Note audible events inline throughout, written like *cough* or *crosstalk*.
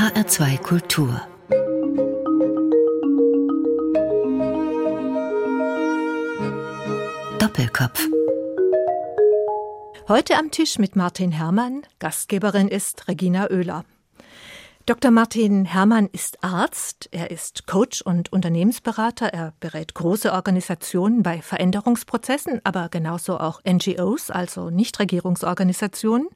HR2 Kultur Doppelkopf Heute am Tisch mit Martin Herrmann, Gastgeberin ist Regina Oehler. Dr. Martin Herrmann ist Arzt, er ist Coach und Unternehmensberater, er berät große Organisationen bei Veränderungsprozessen, aber genauso auch NGOs, also Nichtregierungsorganisationen.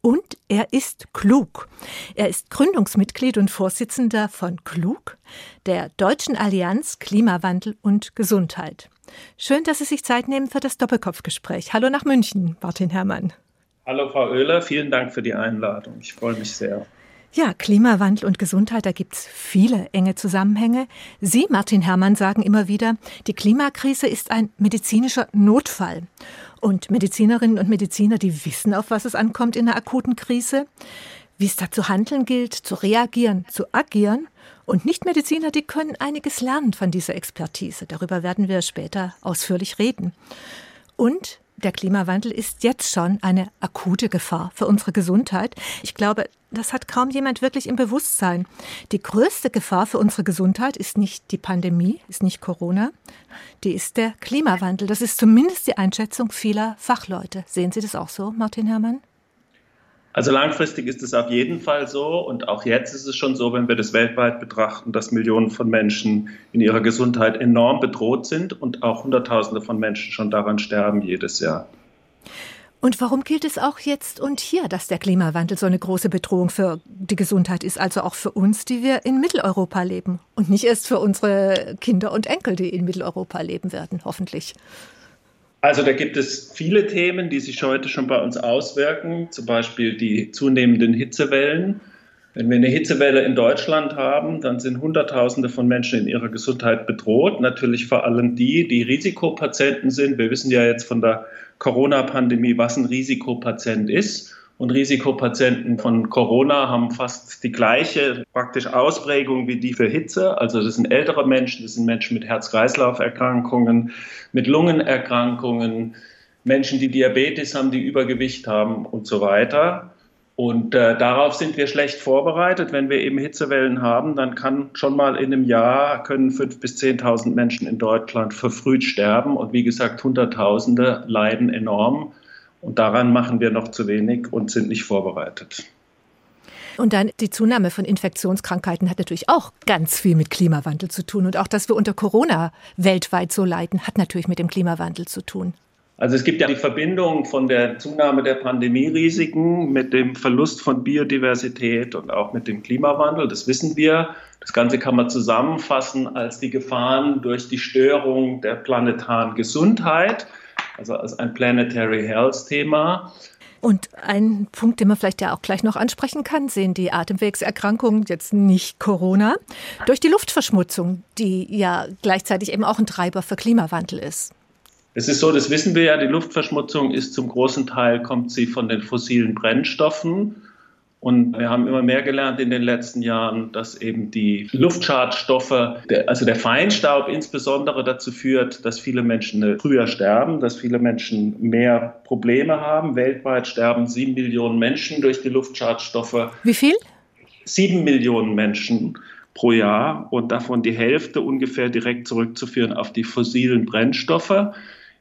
Und er ist klug. Er ist Gründungsmitglied und Vorsitzender von Klug, der Deutschen Allianz Klimawandel und Gesundheit. Schön, dass Sie sich Zeit nehmen für das Doppelkopfgespräch. Hallo nach München, Martin Herrmann. Hallo Frau Oehler, vielen Dank für die Einladung. Ich freue mich sehr. Ja, Klimawandel und Gesundheit, da gibt's viele enge Zusammenhänge. Sie, Martin Herrmann, sagen immer wieder, die Klimakrise ist ein medizinischer Notfall. Und Medizinerinnen und Mediziner, die wissen, auf was es ankommt in einer akuten Krise, wie es da zu handeln gilt, zu reagieren, zu agieren. Und Nichtmediziner, die können einiges lernen von dieser Expertise. Darüber werden wir später ausführlich reden. Und der Klimawandel ist jetzt schon eine akute Gefahr für unsere Gesundheit. Ich glaube, das hat kaum jemand wirklich im Bewusstsein. Die größte Gefahr für unsere Gesundheit ist nicht die Pandemie, ist nicht Corona, die ist der Klimawandel. Das ist zumindest die Einschätzung vieler Fachleute. Sehen Sie das auch so, Martin Herrmann? Also langfristig ist es auf jeden Fall so und auch jetzt ist es schon so, wenn wir das weltweit betrachten, dass Millionen von Menschen in ihrer Gesundheit enorm bedroht sind und auch Hunderttausende von Menschen schon daran sterben jedes Jahr. Und warum gilt es auch jetzt und hier, dass der Klimawandel so eine große Bedrohung für die Gesundheit ist, also auch für uns, die wir in Mitteleuropa leben und nicht erst für unsere Kinder und Enkel, die in Mitteleuropa leben werden, hoffentlich? Also da gibt es viele Themen, die sich heute schon bei uns auswirken, zum Beispiel die zunehmenden Hitzewellen. Wenn wir eine Hitzewelle in Deutschland haben, dann sind Hunderttausende von Menschen in ihrer Gesundheit bedroht. Natürlich vor allem die, die Risikopatienten sind. Wir wissen ja jetzt von der Corona-Pandemie, was ein Risikopatient ist. Und Risikopatienten von Corona haben fast die gleiche praktisch Ausprägung wie die für Hitze. Also das sind ältere Menschen, das sind Menschen mit Herz-Kreislauf-Erkrankungen, mit Lungenerkrankungen, Menschen, die Diabetes haben, die Übergewicht haben und so weiter. Und äh, darauf sind wir schlecht vorbereitet. Wenn wir eben Hitzewellen haben, dann kann schon mal in einem Jahr können 5.000 bis 10.000 Menschen in Deutschland verfrüht sterben. Und wie gesagt, Hunderttausende leiden enorm. Und daran machen wir noch zu wenig und sind nicht vorbereitet. Und dann die Zunahme von Infektionskrankheiten hat natürlich auch ganz viel mit Klimawandel zu tun. Und auch, dass wir unter Corona weltweit so leiden, hat natürlich mit dem Klimawandel zu tun. Also es gibt ja die Verbindung von der Zunahme der Pandemierisiken mit dem Verlust von Biodiversität und auch mit dem Klimawandel. Das wissen wir. Das Ganze kann man zusammenfassen als die Gefahren durch die Störung der planetaren Gesundheit also als ein Planetary Health Thema. Und ein Punkt, den man vielleicht ja auch gleich noch ansprechen kann, sehen die Atemwegserkrankungen, jetzt nicht Corona, durch die Luftverschmutzung, die ja gleichzeitig eben auch ein Treiber für Klimawandel ist. Es ist so, das wissen wir ja, die Luftverschmutzung ist zum großen Teil, kommt sie von den fossilen Brennstoffen. Und wir haben immer mehr gelernt in den letzten Jahren, dass eben die Luftschadstoffe, also der Feinstaub insbesondere dazu führt, dass viele Menschen früher sterben, dass viele Menschen mehr Probleme haben. Weltweit sterben sieben Millionen Menschen durch die Luftschadstoffe. Wie viel? Sieben Millionen Menschen pro Jahr und davon die Hälfte ungefähr direkt zurückzuführen auf die fossilen Brennstoffe.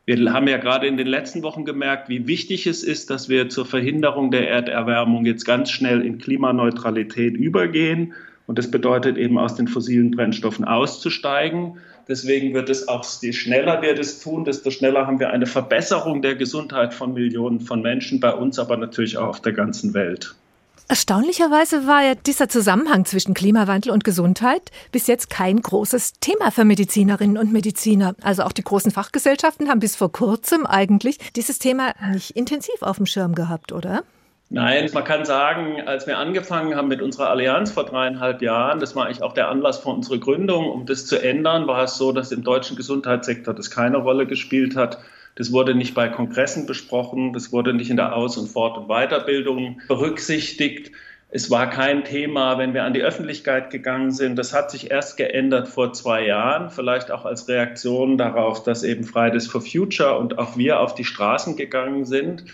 Wir haben ja gerade in den letzten Wochen gemerkt, wie wichtig es ist, dass wir zur Verhinderung der Erderwärmung jetzt ganz schnell in Klimaneutralität übergehen. Und das bedeutet eben aus den fossilen Brennstoffen auszusteigen. Deswegen wird es auch, je schneller wir das tun, desto schneller haben wir eine Verbesserung der Gesundheit von Millionen von Menschen bei uns, aber natürlich auch auf der ganzen Welt. Erstaunlicherweise war ja dieser Zusammenhang zwischen Klimawandel und Gesundheit bis jetzt kein großes Thema für Medizinerinnen und Mediziner. Also auch die großen Fachgesellschaften haben bis vor kurzem eigentlich dieses Thema nicht intensiv auf dem Schirm gehabt, oder? Nein, man kann sagen, als wir angefangen haben mit unserer Allianz vor dreieinhalb Jahren, das war eigentlich auch der Anlass für unsere Gründung, um das zu ändern, war es so, dass im deutschen Gesundheitssektor das keine Rolle gespielt hat. Das wurde nicht bei Kongressen besprochen, das wurde nicht in der Aus- und Fort- und Weiterbildung berücksichtigt. Es war kein Thema, wenn wir an die Öffentlichkeit gegangen sind. Das hat sich erst geändert vor zwei Jahren, vielleicht auch als Reaktion darauf, dass eben Fridays for Future und auch wir auf die Straßen gegangen sind.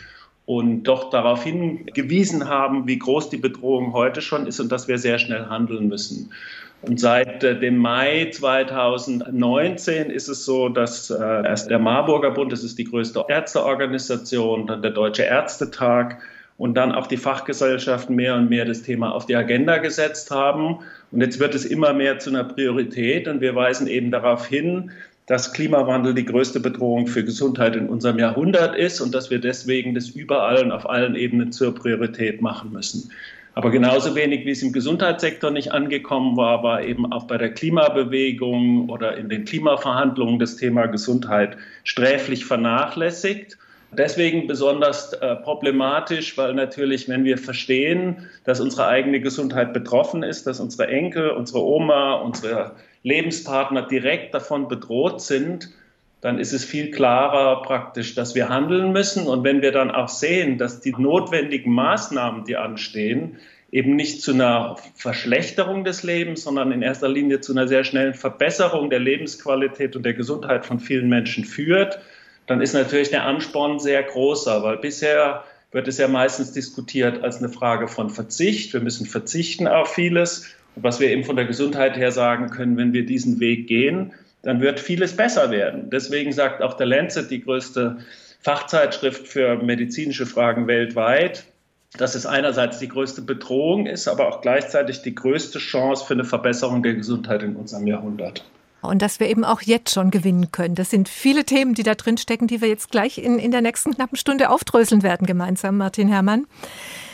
und doch darauf hingewiesen haben, wie groß die Bedrohung heute schon ist und dass wir sehr schnell handeln müssen. Und seit äh, dem Mai 2019 ist es so, dass äh, erst der Marburger Bund, das ist die größte Ärzteorganisation, dann der Deutsche Ärztetag und dann auch die Fachgesellschaften mehr und mehr das Thema auf die Agenda gesetzt haben. Und jetzt wird es immer mehr zu einer Priorität und wir weisen eben darauf hin, dass Klimawandel die größte Bedrohung für Gesundheit in unserem Jahrhundert ist und dass wir deswegen das überall und auf allen Ebenen zur Priorität machen müssen. Aber genauso wenig, wie es im Gesundheitssektor nicht angekommen war, war eben auch bei der Klimabewegung oder in den Klimaverhandlungen das Thema Gesundheit sträflich vernachlässigt. Deswegen besonders äh, problematisch, weil natürlich, wenn wir verstehen, dass unsere eigene Gesundheit betroffen ist, dass unsere Enkel, unsere Oma, unsere Lebenspartner direkt davon bedroht sind, dann ist es viel klarer praktisch, dass wir handeln müssen. Und wenn wir dann auch sehen, dass die notwendigen Maßnahmen, die anstehen, eben nicht zu einer Verschlechterung des Lebens, sondern in erster Linie zu einer sehr schnellen Verbesserung der Lebensqualität und der Gesundheit von vielen Menschen führt, dann ist natürlich der Ansporn sehr großer, weil bisher wird es ja meistens diskutiert als eine Frage von Verzicht. Wir müssen verzichten auf vieles. Und was wir eben von der Gesundheit her sagen können, wenn wir diesen Weg gehen, dann wird vieles besser werden. Deswegen sagt auch der Lancet, die größte Fachzeitschrift für medizinische Fragen weltweit, dass es einerseits die größte Bedrohung ist, aber auch gleichzeitig die größte Chance für eine Verbesserung der Gesundheit in unserem Jahrhundert. Und dass wir eben auch jetzt schon gewinnen können. Das sind viele Themen, die da drin stecken, die wir jetzt gleich in, in der nächsten knappen Stunde aufdröseln werden, gemeinsam, Martin Herrmann.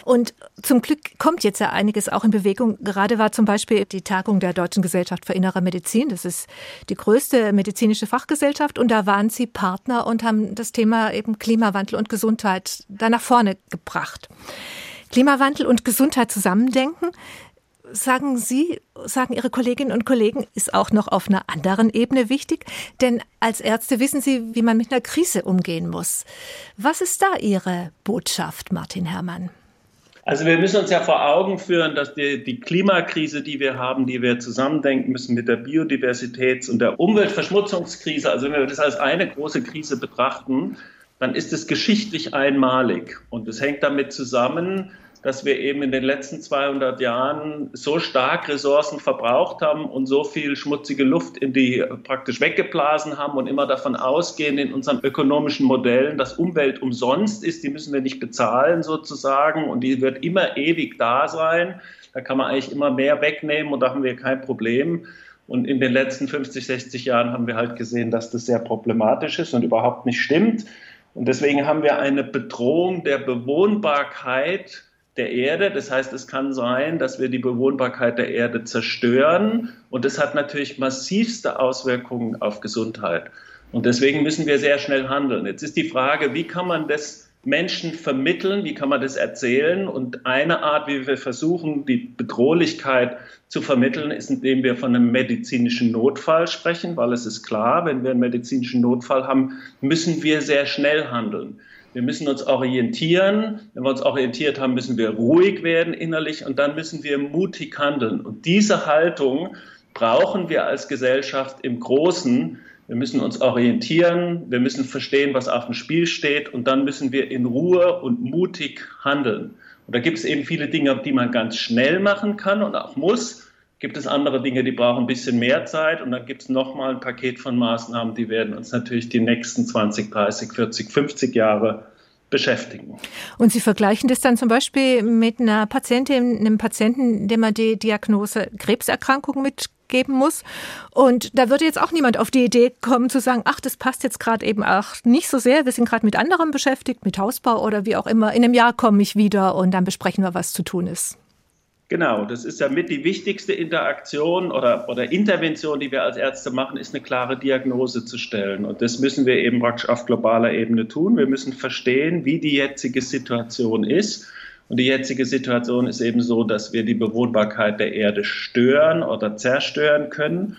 Und zum Glück kommt jetzt ja einiges auch in Bewegung. Gerade war zum Beispiel die Tagung der Deutschen Gesellschaft für Innere Medizin. Das ist die größte medizinische Fachgesellschaft. Und da waren Sie Partner und haben das Thema eben Klimawandel und Gesundheit da nach vorne gebracht. Klimawandel und Gesundheit zusammendenken, sagen Sie, sagen Ihre Kolleginnen und Kollegen, ist auch noch auf einer anderen Ebene wichtig. Denn als Ärzte wissen Sie, wie man mit einer Krise umgehen muss. Was ist da Ihre Botschaft, Martin Herrmann? Also wir müssen uns ja vor Augen führen, dass die, die Klimakrise, die wir haben, die wir zusammendenken müssen mit der Biodiversitäts- und der Umweltverschmutzungskrise, also wenn wir das als eine große Krise betrachten, dann ist es geschichtlich einmalig. Und es hängt damit zusammen, dass wir eben in den letzten 200 Jahren so stark Ressourcen verbraucht haben und so viel schmutzige Luft in die praktisch weggeblasen haben und immer davon ausgehen in unseren ökonomischen Modellen, dass Umwelt umsonst ist, die müssen wir nicht bezahlen sozusagen und die wird immer ewig da sein. Da kann man eigentlich immer mehr wegnehmen und da haben wir kein Problem. Und in den letzten 50, 60 Jahren haben wir halt gesehen, dass das sehr problematisch ist und überhaupt nicht stimmt. Und deswegen haben wir eine Bedrohung der Bewohnbarkeit der Erde. Das heißt, es kann sein, dass wir die Bewohnbarkeit der Erde zerstören. Und das hat natürlich massivste Auswirkungen auf Gesundheit. Und deswegen müssen wir sehr schnell handeln. Jetzt ist die Frage, wie kann man das Menschen vermitteln, wie kann man das erzählen? Und eine Art, wie wir versuchen, die Bedrohlichkeit zu vermitteln, ist, indem wir von einem medizinischen Notfall sprechen, weil es ist klar, wenn wir einen medizinischen Notfall haben, müssen wir sehr schnell handeln. Wir müssen uns orientieren. Wenn wir uns orientiert haben, müssen wir ruhig werden innerlich und dann müssen wir mutig handeln. Und diese Haltung brauchen wir als Gesellschaft im Großen. Wir müssen uns orientieren, wir müssen verstehen, was auf dem Spiel steht und dann müssen wir in Ruhe und mutig handeln. Und da gibt es eben viele Dinge, die man ganz schnell machen kann und auch muss. Gibt es andere Dinge, die brauchen ein bisschen mehr Zeit und dann gibt es nochmal ein Paket von Maßnahmen, die werden uns natürlich die nächsten 20, 30, 40, 50 Jahre beschäftigen. Und Sie vergleichen das dann zum Beispiel mit einer Patientin, einem Patienten, dem man die Diagnose Krebserkrankung mitgeben muss. Und da würde jetzt auch niemand auf die Idee kommen zu sagen, ach, das passt jetzt gerade eben auch nicht so sehr. Wir sind gerade mit anderem beschäftigt, mit Hausbau oder wie auch immer. In einem Jahr komme ich wieder und dann besprechen wir, was zu tun ist. Genau, das ist ja mit die wichtigste Interaktion oder, oder Intervention, die wir als Ärzte machen, ist eine klare Diagnose zu stellen. Und das müssen wir eben praktisch auf globaler Ebene tun. Wir müssen verstehen, wie die jetzige Situation ist. Und die jetzige Situation ist eben so, dass wir die Bewohnbarkeit der Erde stören oder zerstören können.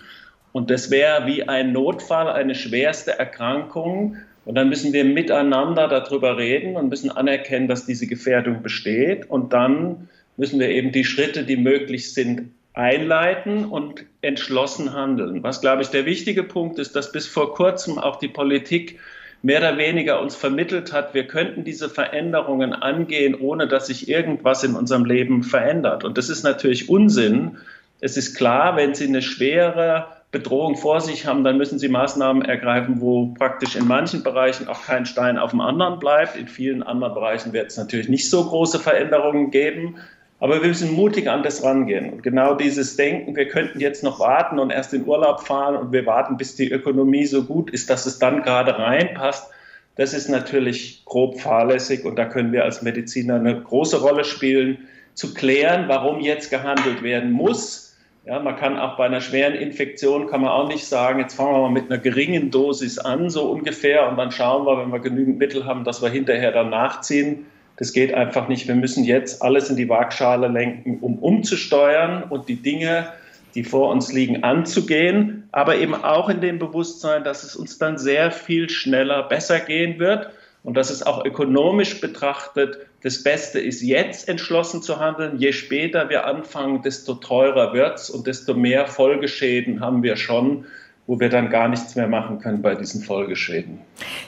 Und das wäre wie ein Notfall, eine schwerste Erkrankung. Und dann müssen wir miteinander darüber reden und müssen anerkennen, dass diese Gefährdung besteht. Und dann müssen wir eben die Schritte, die möglich sind, einleiten und entschlossen handeln. Was, glaube ich, der wichtige Punkt ist, dass bis vor kurzem auch die Politik mehr oder weniger uns vermittelt hat, wir könnten diese Veränderungen angehen, ohne dass sich irgendwas in unserem Leben verändert. Und das ist natürlich Unsinn. Es ist klar, wenn Sie eine schwere Bedrohung vor sich haben, dann müssen Sie Maßnahmen ergreifen, wo praktisch in manchen Bereichen auch kein Stein auf dem anderen bleibt. In vielen anderen Bereichen wird es natürlich nicht so große Veränderungen geben. Aber wir müssen mutig an das rangehen. Und genau dieses Denken, wir könnten jetzt noch warten und erst in Urlaub fahren und wir warten, bis die Ökonomie so gut ist, dass es dann gerade reinpasst, das ist natürlich grob fahrlässig und da können wir als Mediziner eine große Rolle spielen, zu klären, warum jetzt gehandelt werden muss. Ja, man kann auch bei einer schweren Infektion, kann man auch nicht sagen, jetzt fangen wir mal mit einer geringen Dosis an, so ungefähr, und dann schauen wir, wenn wir genügend Mittel haben, dass wir hinterher dann nachziehen das geht einfach nicht. Wir müssen jetzt alles in die Waagschale lenken, um umzusteuern und die Dinge, die vor uns liegen, anzugehen, aber eben auch in dem Bewusstsein, dass es uns dann sehr viel schneller besser gehen wird und dass es auch ökonomisch betrachtet das Beste ist, jetzt entschlossen zu handeln. Je später wir anfangen, desto teurer wird es und desto mehr Folgeschäden haben wir schon wo wir dann gar nichts mehr machen können bei diesen Folgeschäden.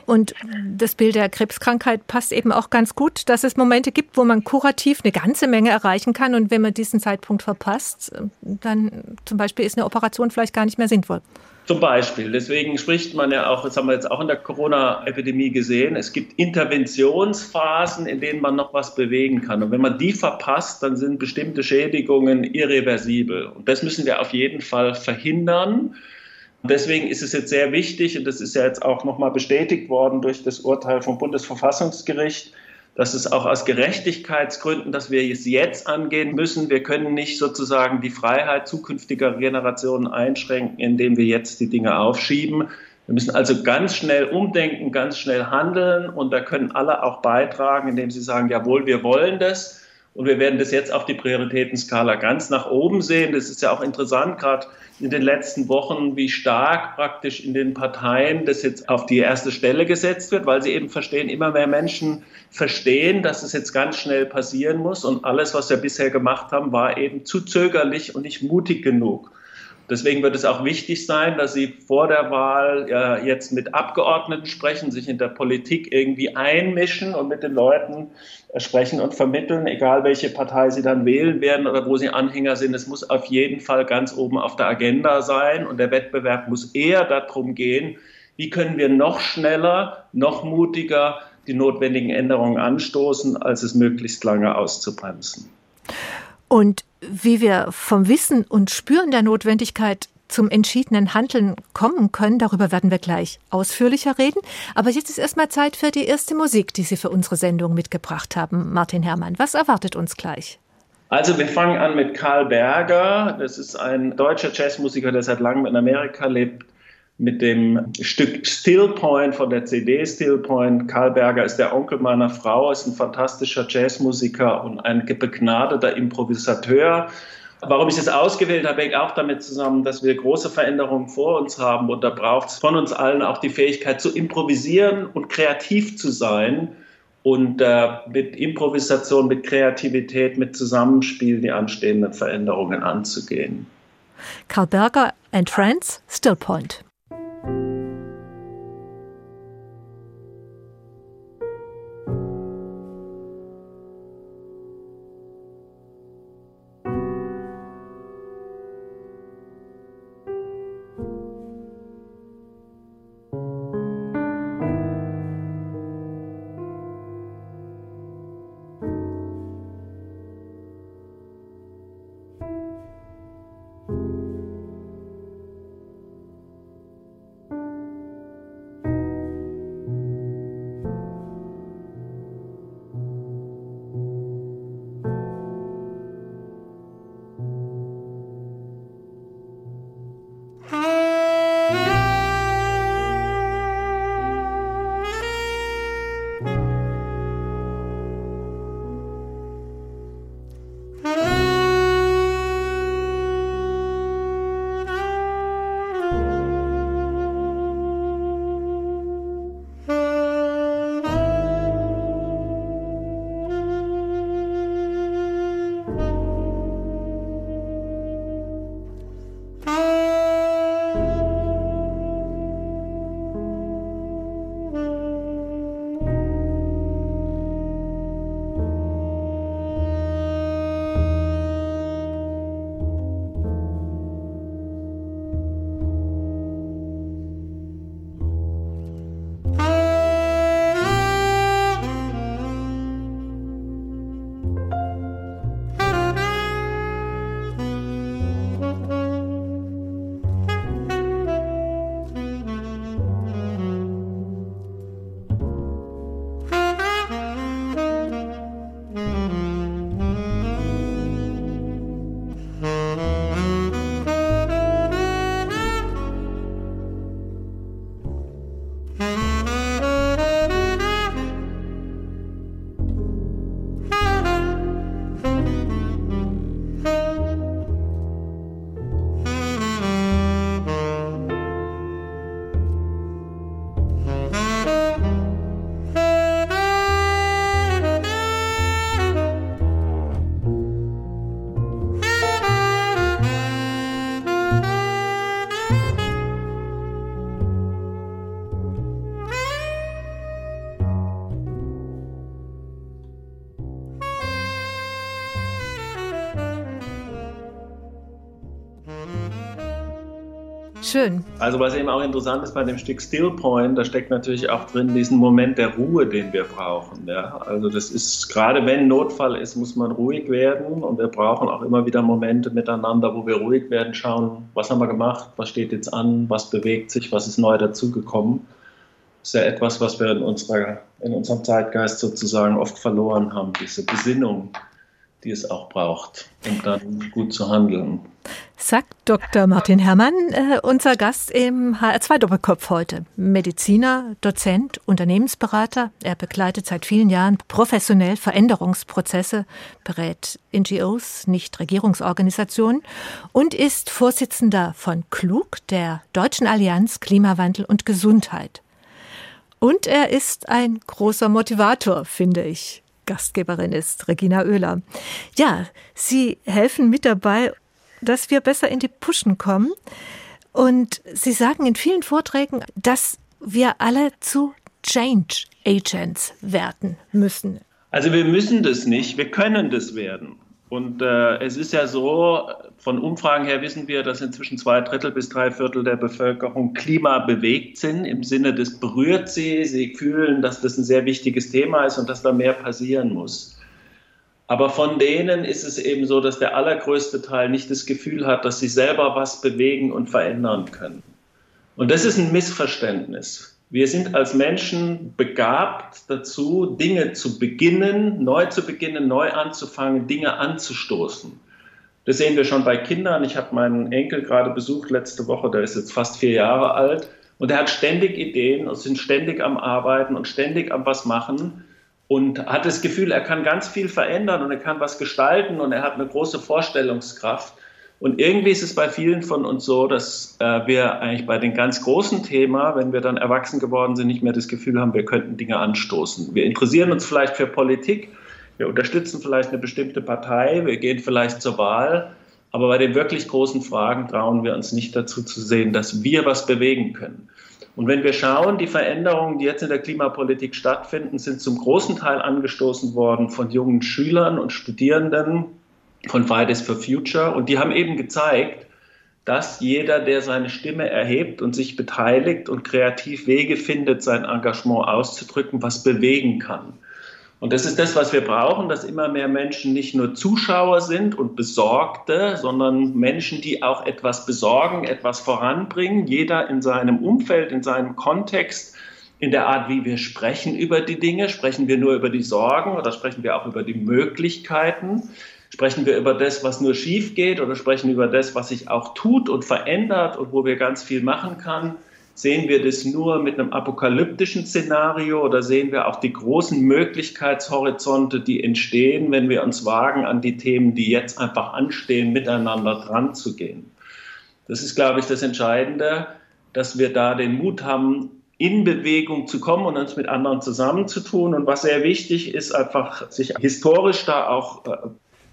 Und das Bild der Krebskrankheit passt eben auch ganz gut, dass es Momente gibt, wo man kurativ eine ganze Menge erreichen kann. Und wenn man diesen Zeitpunkt verpasst, dann zum Beispiel ist eine Operation vielleicht gar nicht mehr sinnvoll. Zum Beispiel. Deswegen spricht man ja auch, das haben wir jetzt auch in der Corona-Epidemie gesehen, es gibt Interventionsphasen, in denen man noch was bewegen kann. Und wenn man die verpasst, dann sind bestimmte Schädigungen irreversibel. Und das müssen wir auf jeden Fall verhindern. Deswegen ist es jetzt sehr wichtig, und das ist ja jetzt auch nochmal bestätigt worden durch das Urteil vom Bundesverfassungsgericht, dass es auch aus Gerechtigkeitsgründen, dass wir es jetzt angehen müssen. Wir können nicht sozusagen die Freiheit zukünftiger Generationen einschränken, indem wir jetzt die Dinge aufschieben. Wir müssen also ganz schnell umdenken, ganz schnell handeln und da können alle auch beitragen, indem sie sagen, jawohl, wir wollen das. Und wir werden das jetzt auf die Prioritätenskala ganz nach oben sehen. Das ist ja auch interessant, gerade in den letzten Wochen, wie stark praktisch in den Parteien das jetzt auf die erste Stelle gesetzt wird, weil sie eben verstehen, immer mehr Menschen verstehen, dass es jetzt ganz schnell passieren muss. Und alles, was wir bisher gemacht haben, war eben zu zögerlich und nicht mutig genug. Deswegen wird es auch wichtig sein, dass Sie vor der Wahl ja, jetzt mit Abgeordneten sprechen, sich in der Politik irgendwie einmischen und mit den Leuten äh, sprechen und vermitteln, egal welche Partei Sie dann wählen werden oder wo Sie Anhänger sind. Es muss auf jeden Fall ganz oben auf der Agenda sein und der Wettbewerb muss eher darum gehen, wie können wir noch schneller, noch mutiger die notwendigen Änderungen anstoßen, als es möglichst lange auszubremsen. Und wie wir vom Wissen und Spüren der Notwendigkeit zum entschiedenen Handeln kommen können, darüber werden wir gleich ausführlicher reden. Aber jetzt ist erstmal Zeit für die erste Musik, die Sie für unsere Sendung mitgebracht haben. Martin Herrmann, was erwartet uns gleich? Also wir fangen an mit Karl Berger. Das ist ein deutscher Jazzmusiker, der seit langem in Amerika lebt mit dem Stück Still Point von der CD Still Point. Karl Berger ist der Onkel meiner Frau, ist ein fantastischer Jazzmusiker und ein begnadeter Improvisateur. Warum ich das ausgewählt habe, hängt auch damit zusammen, dass wir große Veränderungen vor uns haben und da braucht es von uns allen auch die Fähigkeit zu improvisieren und kreativ zu sein und äh, mit Improvisation, mit Kreativität, mit Zusammenspiel die anstehenden Veränderungen anzugehen. Karl Berger and Friends, Still Point. Schön. Also was eben auch interessant ist bei dem Stück Still Point, da steckt natürlich auch drin diesen Moment der Ruhe, den wir brauchen. Ja? Also das ist, gerade wenn Notfall ist, muss man ruhig werden und wir brauchen auch immer wieder Momente miteinander, wo wir ruhig werden, schauen, was haben wir gemacht, was steht jetzt an, was bewegt sich, was ist neu dazugekommen. Das ist ja etwas, was wir in, unserer, in unserem Zeitgeist sozusagen oft verloren haben, diese Besinnung die es auch braucht, um dann gut zu handeln. Sagt Dr. Martin Herrmann, äh, unser Gast im HR2 Doppelkopf heute. Mediziner, Dozent, Unternehmensberater. Er begleitet seit vielen Jahren professionell Veränderungsprozesse, berät NGOs, Nichtregierungsorganisationen und ist Vorsitzender von KLUG, der Deutschen Allianz Klimawandel und Gesundheit. Und er ist ein großer Motivator, finde ich. Gastgeberin ist, Regina Oehler. Ja, Sie helfen mit dabei, dass wir besser in die Puschen kommen. Und Sie sagen in vielen Vorträgen, dass wir alle zu Change Agents werden müssen. Also wir müssen das nicht, wir können das werden. Und äh, es ist ja so, von Umfragen her wissen wir, dass inzwischen zwei Drittel bis drei Viertel der Bevölkerung klimabewegt sind, im Sinne des berührt sie, sie fühlen, dass das ein sehr wichtiges Thema ist und dass da mehr passieren muss. Aber von denen ist es eben so, dass der allergrößte Teil nicht das Gefühl hat, dass sie selber was bewegen und verändern können. Und das ist ein Missverständnis. Wir sind als Menschen begabt dazu, Dinge zu beginnen, neu zu beginnen, neu anzufangen, Dinge anzustoßen. Das sehen wir schon bei Kindern. Ich habe meinen Enkel gerade besucht letzte Woche, der ist jetzt fast vier Jahre alt und er hat ständig Ideen und sind ständig am Arbeiten und ständig am was machen und hat das Gefühl, er kann ganz viel verändern und er kann was gestalten und er hat eine große Vorstellungskraft. Und irgendwie ist es bei vielen von uns so, dass äh, wir eigentlich bei den ganz großen Themen, wenn wir dann erwachsen geworden sind, nicht mehr das Gefühl haben, wir könnten Dinge anstoßen. Wir interessieren uns vielleicht für Politik, wir unterstützen vielleicht eine bestimmte Partei, wir gehen vielleicht zur Wahl, aber bei den wirklich großen Fragen trauen wir uns nicht dazu zu sehen, dass wir was bewegen können. Und wenn wir schauen, die Veränderungen, die jetzt in der Klimapolitik stattfinden, sind zum großen Teil angestoßen worden von jungen Schülern und Studierenden, von Fridays for Future. Und die haben eben gezeigt, dass jeder, der seine Stimme erhebt und sich beteiligt und kreativ Wege findet, sein Engagement auszudrücken, was bewegen kann. Und das ist das, was wir brauchen, dass immer mehr Menschen nicht nur Zuschauer sind und Besorgte, sondern Menschen, die auch etwas besorgen, etwas voranbringen, jeder in seinem Umfeld, in seinem Kontext, in der Art, wie wir sprechen über die Dinge. Sprechen wir nur über die Sorgen oder sprechen wir auch über die Möglichkeiten? Sprechen wir über das, was nur schief geht oder sprechen wir über das, was sich auch tut und verändert und wo wir ganz viel machen kann? Sehen wir das nur mit einem apokalyptischen Szenario oder sehen wir auch die großen Möglichkeitshorizonte, die entstehen, wenn wir uns wagen, an die Themen, die jetzt einfach anstehen, miteinander dran zu gehen? Das ist, glaube ich, das Entscheidende, dass wir da den Mut haben, in Bewegung zu kommen und uns mit anderen zusammenzutun. Und was sehr wichtig ist, einfach sich historisch da auch äh,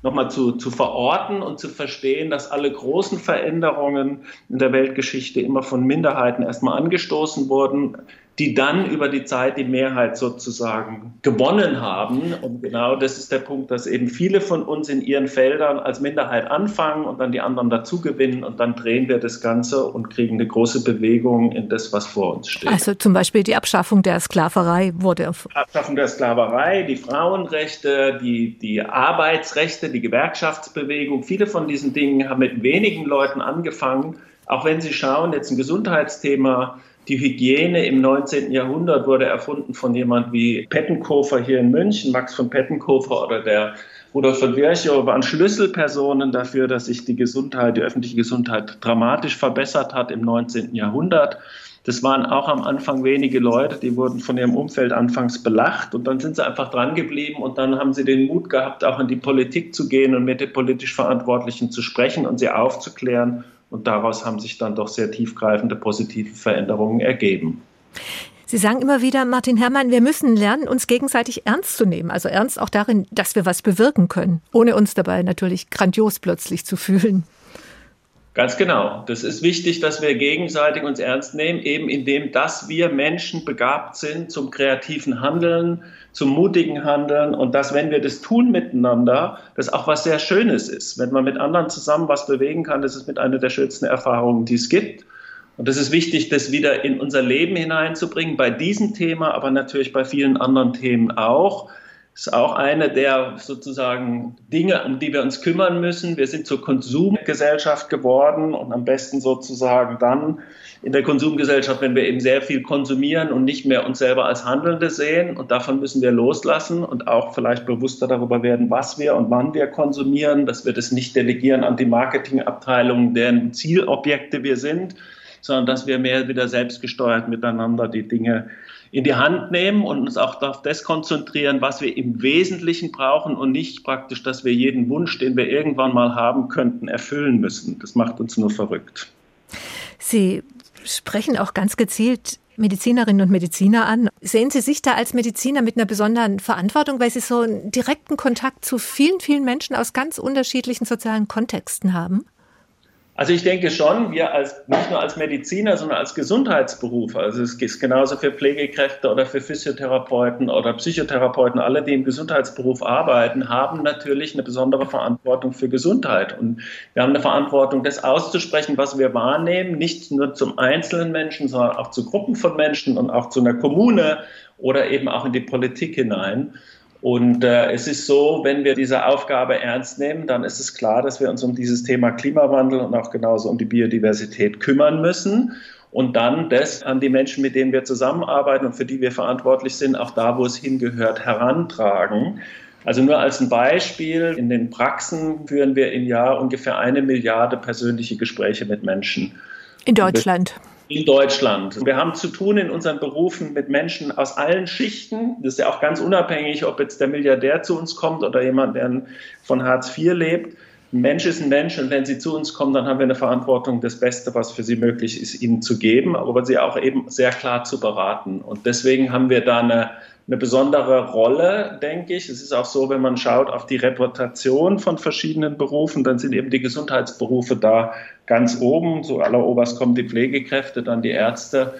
nochmal zu, zu verorten und zu verstehen, dass alle großen Veränderungen in der Weltgeschichte immer von Minderheiten erstmal angestoßen wurden, die dann über die Zeit die Mehrheit sozusagen gewonnen haben. Und genau das ist der Punkt, dass eben viele von uns in ihren Feldern als Minderheit anfangen und dann die anderen dazu gewinnen und dann drehen wir das Ganze und kriegen eine große Bewegung in das, was vor uns steht. Also zum Beispiel die Abschaffung der Sklaverei wurde. Abschaffung der Sklaverei, die Frauenrechte, die, die Arbeitsrechte, die Gewerkschaftsbewegung, viele von diesen Dingen haben mit wenigen Leuten angefangen. Auch wenn Sie schauen, jetzt ein Gesundheitsthema, die Hygiene im 19. Jahrhundert wurde erfunden von jemand wie Pettenkofer hier in München, Max von Pettenkofer oder der Rudolf von Virchow waren Schlüsselpersonen dafür, dass sich die Gesundheit, die öffentliche Gesundheit dramatisch verbessert hat im 19. Jahrhundert. Das waren auch am Anfang wenige Leute, die wurden von ihrem Umfeld anfangs belacht und dann sind sie einfach dran geblieben und dann haben sie den Mut gehabt, auch in die Politik zu gehen und mit den politisch Verantwortlichen zu sprechen und sie aufzuklären und daraus haben sich dann doch sehr tiefgreifende positive Veränderungen ergeben. Sie sagen immer wieder, Martin Herrmann, wir müssen lernen, uns gegenseitig ernst zu nehmen. Also ernst auch darin, dass wir was bewirken können, ohne uns dabei natürlich grandios plötzlich zu fühlen. Ganz genau. Das ist wichtig, dass wir gegenseitig uns ernst nehmen, eben indem, dass wir Menschen begabt sind zum kreativen Handeln, zum mutigen Handeln und dass, wenn wir das tun miteinander, das auch was sehr Schönes ist. Wenn man mit anderen zusammen was bewegen kann, das ist mit einer der schönsten Erfahrungen, die es gibt. Und es ist wichtig, das wieder in unser Leben hineinzubringen, bei diesem Thema, aber natürlich bei vielen anderen Themen auch. Ist auch eine der sozusagen Dinge, um die wir uns kümmern müssen. Wir sind zur Konsumgesellschaft geworden und am besten sozusagen dann in der Konsumgesellschaft, wenn wir eben sehr viel konsumieren und nicht mehr uns selber als Handelnde sehen. Und davon müssen wir loslassen und auch vielleicht bewusster darüber werden, was wir und wann wir konsumieren, dass wir das nicht delegieren an die Marketingabteilung, deren Zielobjekte wir sind, sondern dass wir mehr wieder selbstgesteuert miteinander die Dinge in die Hand nehmen und uns auch auf das konzentrieren, was wir im Wesentlichen brauchen und nicht praktisch, dass wir jeden Wunsch, den wir irgendwann mal haben könnten, erfüllen müssen. Das macht uns nur verrückt. Sie sprechen auch ganz gezielt Medizinerinnen und Mediziner an. Sehen Sie sich da als Mediziner mit einer besonderen Verantwortung, weil Sie so einen direkten Kontakt zu vielen, vielen Menschen aus ganz unterschiedlichen sozialen Kontexten haben? Also ich denke schon, wir als nicht nur als Mediziner, sondern als Gesundheitsberuf, also es ist genauso für Pflegekräfte oder für Physiotherapeuten oder Psychotherapeuten, alle, die im Gesundheitsberuf arbeiten, haben natürlich eine besondere Verantwortung für Gesundheit. Und wir haben eine Verantwortung, das auszusprechen, was wir wahrnehmen, nicht nur zum einzelnen Menschen, sondern auch zu Gruppen von Menschen und auch zu einer Kommune oder eben auch in die Politik hinein. Und äh, es ist so, wenn wir diese Aufgabe ernst nehmen, dann ist es klar, dass wir uns um dieses Thema Klimawandel und auch genauso um die Biodiversität kümmern müssen und dann das an die Menschen, mit denen wir zusammenarbeiten und für die wir verantwortlich sind, auch da, wo es hingehört, herantragen. Also nur als ein Beispiel, in den Praxen führen wir im Jahr ungefähr eine Milliarde persönliche Gespräche mit Menschen. In Deutschland in Deutschland. Wir haben zu tun in unseren Berufen mit Menschen aus allen Schichten. Das ist ja auch ganz unabhängig, ob jetzt der Milliardär zu uns kommt oder jemand, der von Hartz IV lebt. Ein Mensch ist ein Mensch und wenn sie zu uns kommen, dann haben wir eine Verantwortung, das Beste, was für sie möglich ist, ihnen zu geben, aber sie auch eben sehr klar zu beraten. Und deswegen haben wir da eine eine besondere Rolle, denke ich. Es ist auch so, wenn man schaut auf die Reputation von verschiedenen Berufen, dann sind eben die Gesundheitsberufe da ganz oben. Zu alleroberst kommen die Pflegekräfte, dann die Ärzte.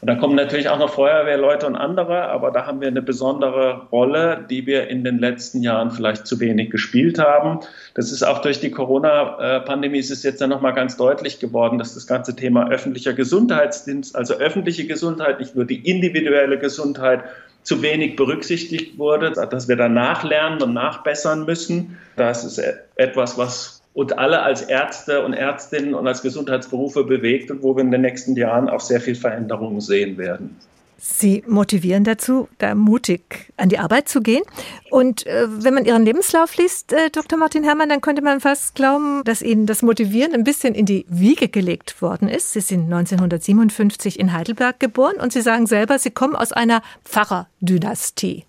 Und dann kommen natürlich auch noch Feuerwehrleute und andere, aber da haben wir eine besondere Rolle, die wir in den letzten Jahren vielleicht zu wenig gespielt haben. Das ist auch durch die Corona-Pandemie ist es jetzt ja nochmal ganz deutlich geworden, dass das ganze Thema öffentlicher Gesundheitsdienst, also öffentliche Gesundheit, nicht nur die individuelle Gesundheit, zu wenig berücksichtigt wurde, dass wir da nachlernen und nachbessern müssen. Das ist etwas, was uns alle als Ärzte und Ärztinnen und als Gesundheitsberufe bewegt und wo wir in den nächsten Jahren auch sehr viel Veränderungen sehen werden. Sie motivieren dazu, da mutig an die Arbeit zu gehen. Und äh, wenn man Ihren Lebenslauf liest, äh, Dr. Martin Herrmann, dann könnte man fast glauben, dass Ihnen das Motivieren ein bisschen in die Wiege gelegt worden ist. Sie sind 1957 in Heidelberg geboren und Sie sagen selber, Sie kommen aus einer Pfarrerdynastie.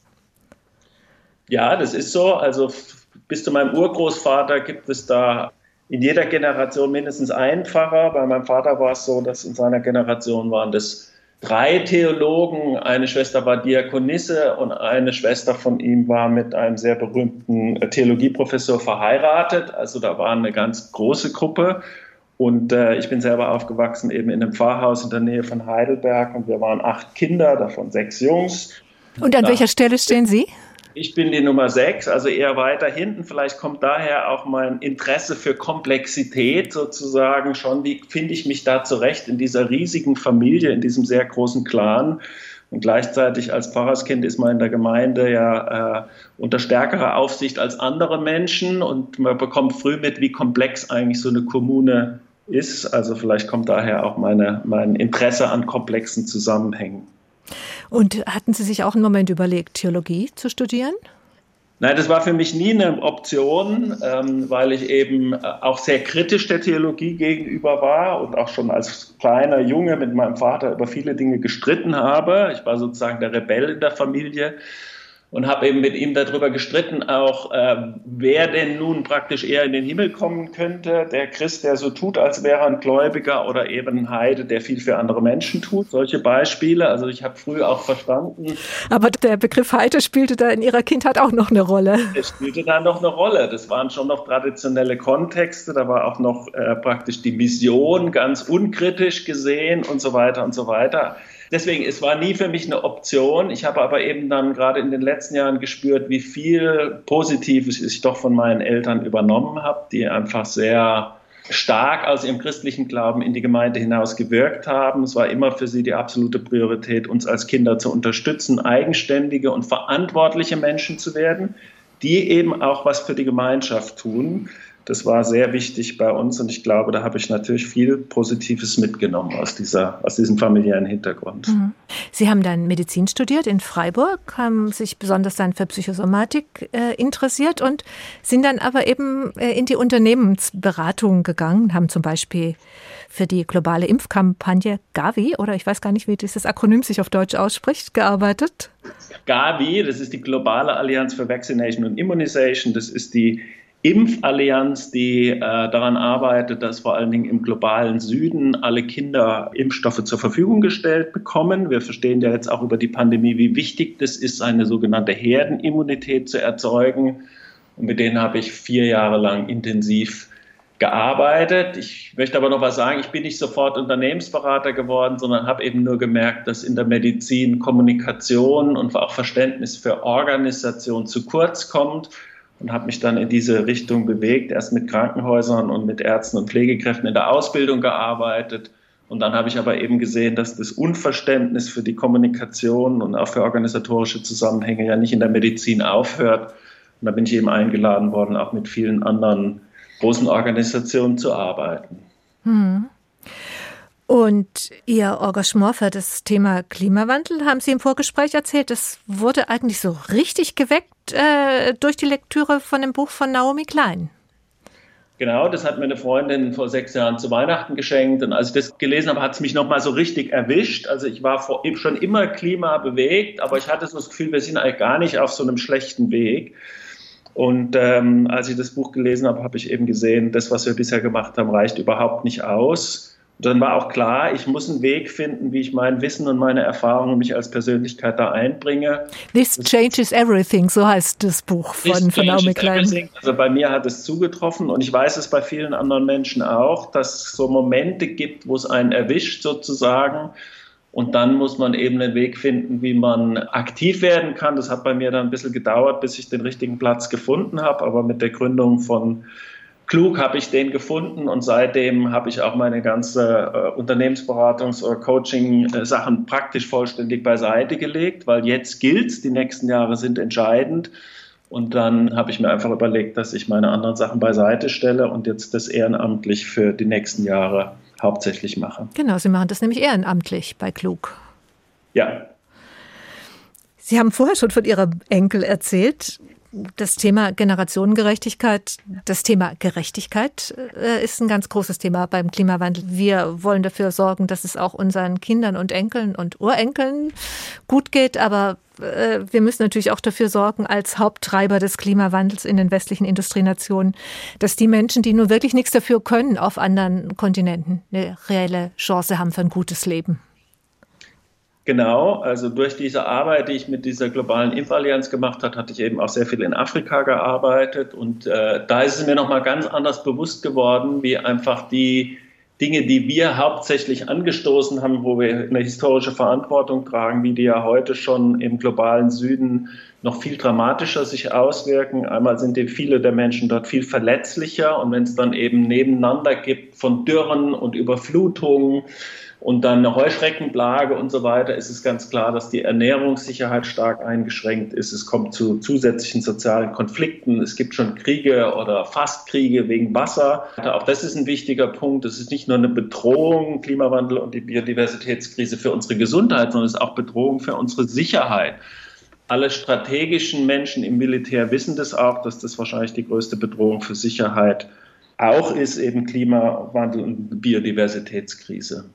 Ja, das ist so. Also bis zu meinem Urgroßvater gibt es da in jeder Generation mindestens einen Pfarrer. Bei meinem Vater war es so, dass in seiner Generation waren das drei Theologen. Eine Schwester war Diakonisse und eine Schwester von ihm war mit einem sehr berühmten Theologieprofessor verheiratet. Also da war eine ganz große Gruppe. Und äh, ich bin selber aufgewachsen eben in einem Pfarrhaus in der Nähe von Heidelberg und wir waren acht Kinder, davon sechs Jungs. Und an welcher Stelle stehen Sie? Ich bin die Nummer sechs, also eher weiter hinten. Vielleicht kommt daher auch mein Interesse für Komplexität sozusagen schon. Wie finde ich mich da zurecht in dieser riesigen Familie, in diesem sehr großen Clan? Und gleichzeitig als Pfarrerskind ist man in der Gemeinde ja äh, unter stärkerer Aufsicht als andere Menschen und man bekommt früh mit, wie komplex eigentlich so eine Kommune ist. Also vielleicht kommt daher auch meine, mein Interesse an komplexen Zusammenhängen. Und hatten Sie sich auch einen Moment überlegt, Theologie zu studieren? Nein, das war für mich nie eine Option, ähm, weil ich eben äh, auch sehr kritisch der Theologie gegenüber war und auch schon als kleiner Junge mit meinem Vater über viele Dinge gestritten habe. Ich war sozusagen der Rebell in der Familie und habe eben mit ihm darüber gestritten, auch äh, wer denn nun praktisch eher in den Himmel kommen könnte. Der Christ, der so tut, als wäre ein Gläubiger oder eben ein Heide, der viel für andere Menschen tut. Solche Beispiele. Also ich habe früh auch verstanden. Aber der Begriff Heide spielte da in Ihrer Kindheit auch noch eine Rolle. Es spielte da noch eine Rolle. Das waren schon noch traditionelle Kontexte. Da war auch noch äh, praktisch die Mission ganz unkritisch gesehen und so weiter und so weiter deswegen, es war nie für mich eine Option. Ich habe aber eben dann gerade in den letzten Jahren gespürt, wie viel Positives ich doch von meinen Eltern übernommen habe, die einfach sehr stark aus ihrem christlichen Glauben in die Gemeinde hinaus gewirkt haben. Es war immer für sie die absolute Priorität, uns als Kinder zu unterstützen, eigenständige und verantwortliche Menschen zu werden, die eben auch was für die Gemeinschaft tun. Das war sehr wichtig bei uns und ich glaube, da habe ich natürlich viel Positives mitgenommen aus, dieser, aus diesem familiären Hintergrund. Mhm. Sie haben dann Medizin studiert in Freiburg, haben sich besonders dann für Psychosomatik äh, interessiert und sind dann aber eben äh, in die Unternehmensberatung gegangen, haben zum Beispiel für die globale Impfkampagne Gavi, oder ich weiß gar nicht, wie dieses Akronym sich auf Deutsch ausspricht, gearbeitet. Gavi, das ist die globale Allianz für Vaccination und Immunization, das ist die Impfallianz, die äh, daran arbeitet, dass vor allen Dingen im globalen Süden alle Kinder Impfstoffe zur Verfügung gestellt bekommen. Wir verstehen ja jetzt auch über die Pandemie, wie wichtig das ist, eine sogenannte Herdenimmunität zu erzeugen. Und mit denen habe ich vier Jahre lang intensiv gearbeitet. Ich möchte aber noch was sagen. Ich bin nicht sofort Unternehmensberater geworden, sondern habe eben nur gemerkt, dass in der Medizin Kommunikation und auch Verständnis für Organisation zu kurz kommt und habe mich dann in diese Richtung bewegt, erst mit Krankenhäusern und mit Ärzten und Pflegekräften in der Ausbildung gearbeitet. Und dann habe ich aber eben gesehen, dass das Unverständnis für die Kommunikation und auch für organisatorische Zusammenhänge ja nicht in der Medizin aufhört. Und da bin ich eben eingeladen worden, auch mit vielen anderen großen Organisationen zu arbeiten. Hm. Und Ihr Engagement für das Thema Klimawandel, haben Sie im Vorgespräch erzählt, das wurde eigentlich so richtig geweckt äh, durch die Lektüre von dem Buch von Naomi Klein. Genau, das hat mir eine Freundin vor sechs Jahren zu Weihnachten geschenkt. Und als ich das gelesen habe, hat es mich nochmal so richtig erwischt. Also ich war vor, schon immer klimabewegt, aber ich hatte so das Gefühl, wir sind eigentlich gar nicht auf so einem schlechten Weg. Und ähm, als ich das Buch gelesen habe, habe ich eben gesehen, das, was wir bisher gemacht haben, reicht überhaupt nicht aus dann war auch klar, ich muss einen Weg finden, wie ich mein Wissen und meine Erfahrungen mich als Persönlichkeit da einbringe. This changes everything, so heißt das Buch von, von Naomi Klein. Also bei mir hat es zugetroffen und ich weiß es bei vielen anderen Menschen auch, dass es so Momente gibt, wo es einen erwischt sozusagen. Und dann muss man eben einen Weg finden, wie man aktiv werden kann. Das hat bei mir dann ein bisschen gedauert, bis ich den richtigen Platz gefunden habe. Aber mit der Gründung von klug habe ich den gefunden und seitdem habe ich auch meine ganze äh, Unternehmensberatungs- oder Coaching-Sachen praktisch vollständig beiseite gelegt, weil jetzt gilt, die nächsten Jahre sind entscheidend. Und dann habe ich mir einfach überlegt, dass ich meine anderen Sachen beiseite stelle und jetzt das ehrenamtlich für die nächsten Jahre hauptsächlich mache. Genau, Sie machen das nämlich ehrenamtlich bei Klug. Ja. Sie haben vorher schon von Ihrem Enkel erzählt das Thema Generationengerechtigkeit, das Thema Gerechtigkeit äh, ist ein ganz großes Thema beim Klimawandel. Wir wollen dafür sorgen, dass es auch unseren Kindern und Enkeln und Urenkeln gut geht, aber äh, wir müssen natürlich auch dafür sorgen, als Haupttreiber des Klimawandels in den westlichen Industrienationen, dass die Menschen, die nur wirklich nichts dafür können, auf anderen Kontinenten eine reelle Chance haben für ein gutes Leben. Genau, also durch diese Arbeit, die ich mit dieser globalen Impfallianz gemacht habe, hatte ich eben auch sehr viel in Afrika gearbeitet und äh, da ist es mir nochmal ganz anders bewusst geworden, wie einfach die Dinge, die wir hauptsächlich angestoßen haben, wo wir eine historische Verantwortung tragen, wie die ja heute schon im globalen Süden noch viel dramatischer sich auswirken. Einmal sind die viele der Menschen dort viel verletzlicher und wenn es dann eben nebeneinander gibt von Dürren und Überflutungen, und dann eine Heuschreckenplage und so weiter, ist es ganz klar, dass die Ernährungssicherheit stark eingeschränkt ist. Es kommt zu zusätzlichen sozialen Konflikten. Es gibt schon Kriege oder fast Kriege wegen Wasser. Auch das ist ein wichtiger Punkt. Es ist nicht nur eine Bedrohung, Klimawandel und die Biodiversitätskrise für unsere Gesundheit, sondern es ist auch Bedrohung für unsere Sicherheit. Alle strategischen Menschen im Militär wissen das auch, dass das wahrscheinlich die größte Bedrohung für Sicherheit auch ist, eben Klimawandel und Biodiversitätskrise.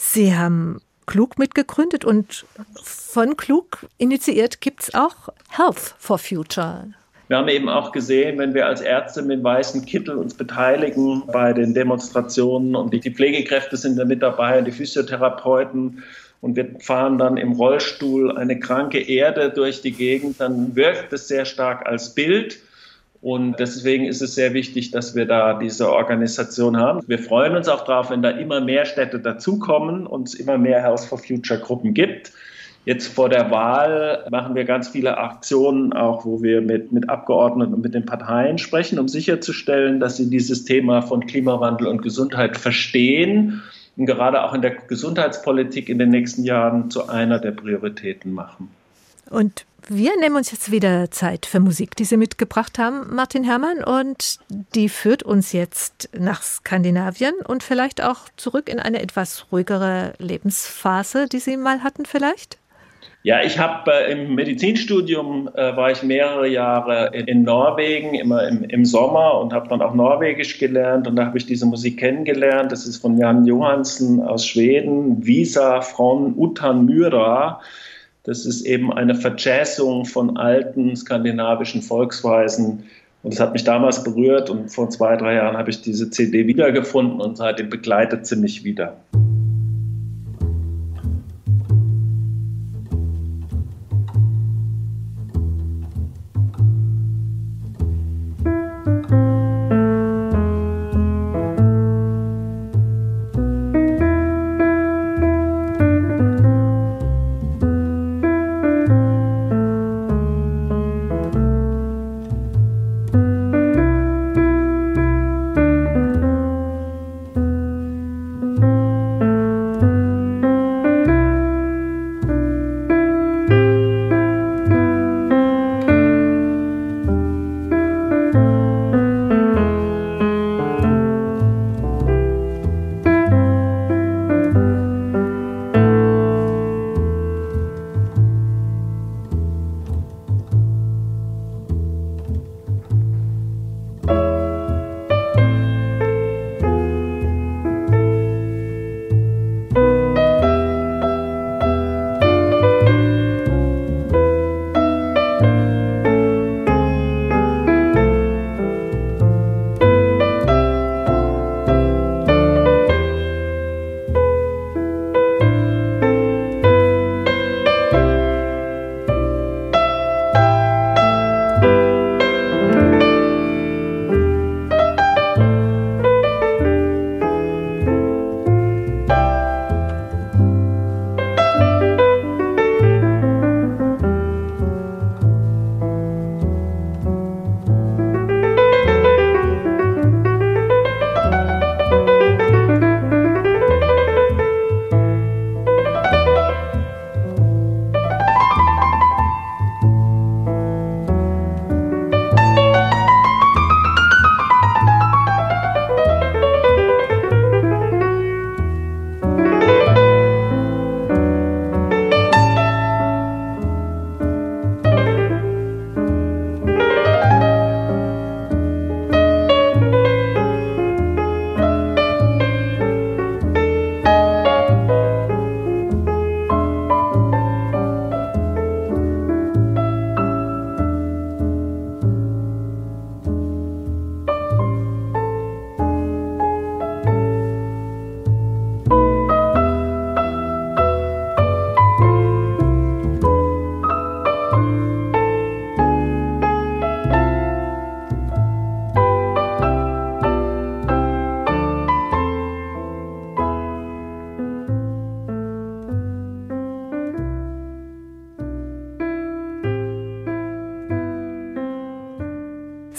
Sie haben Klug mitgegründet und von Klug initiiert gibt es auch Health for Future. Wir haben eben auch gesehen, wenn wir als Ärzte mit weißen Kittel uns beteiligen bei den Demonstrationen und die Pflegekräfte sind da mit dabei, die Physiotherapeuten und wir fahren dann im Rollstuhl eine kranke Erde durch die Gegend, dann wirkt es sehr stark als Bild. Und deswegen ist es sehr wichtig, dass wir da diese Organisation haben. Wir freuen uns auch darauf, wenn da immer mehr Städte dazukommen und es immer mehr House for Future Gruppen gibt. Jetzt vor der Wahl machen wir ganz viele Aktionen, auch wo wir mit, mit Abgeordneten und mit den Parteien sprechen, um sicherzustellen, dass sie dieses Thema von Klimawandel und Gesundheit verstehen und gerade auch in der Gesundheitspolitik in den nächsten Jahren zu einer der Prioritäten machen. Und wir nehmen uns jetzt wieder Zeit für Musik, die Sie mitgebracht haben, Martin Herrmann, und die führt uns jetzt nach Skandinavien und vielleicht auch zurück in eine etwas ruhigere Lebensphase, die Sie mal hatten vielleicht? Ja, ich habe äh, im Medizinstudium äh, war ich mehrere Jahre in, in Norwegen, immer im, im Sommer und habe dann auch Norwegisch gelernt und da habe ich diese Musik kennengelernt. Das ist von Jan Johansen aus Schweden, Visa von Utan Myra. Das ist eben eine Verjazzung von alten skandinavischen Volksweisen. Und das hat mich damals berührt und vor zwei, drei Jahren habe ich diese CD wiedergefunden und seitdem begleitet sie mich wieder.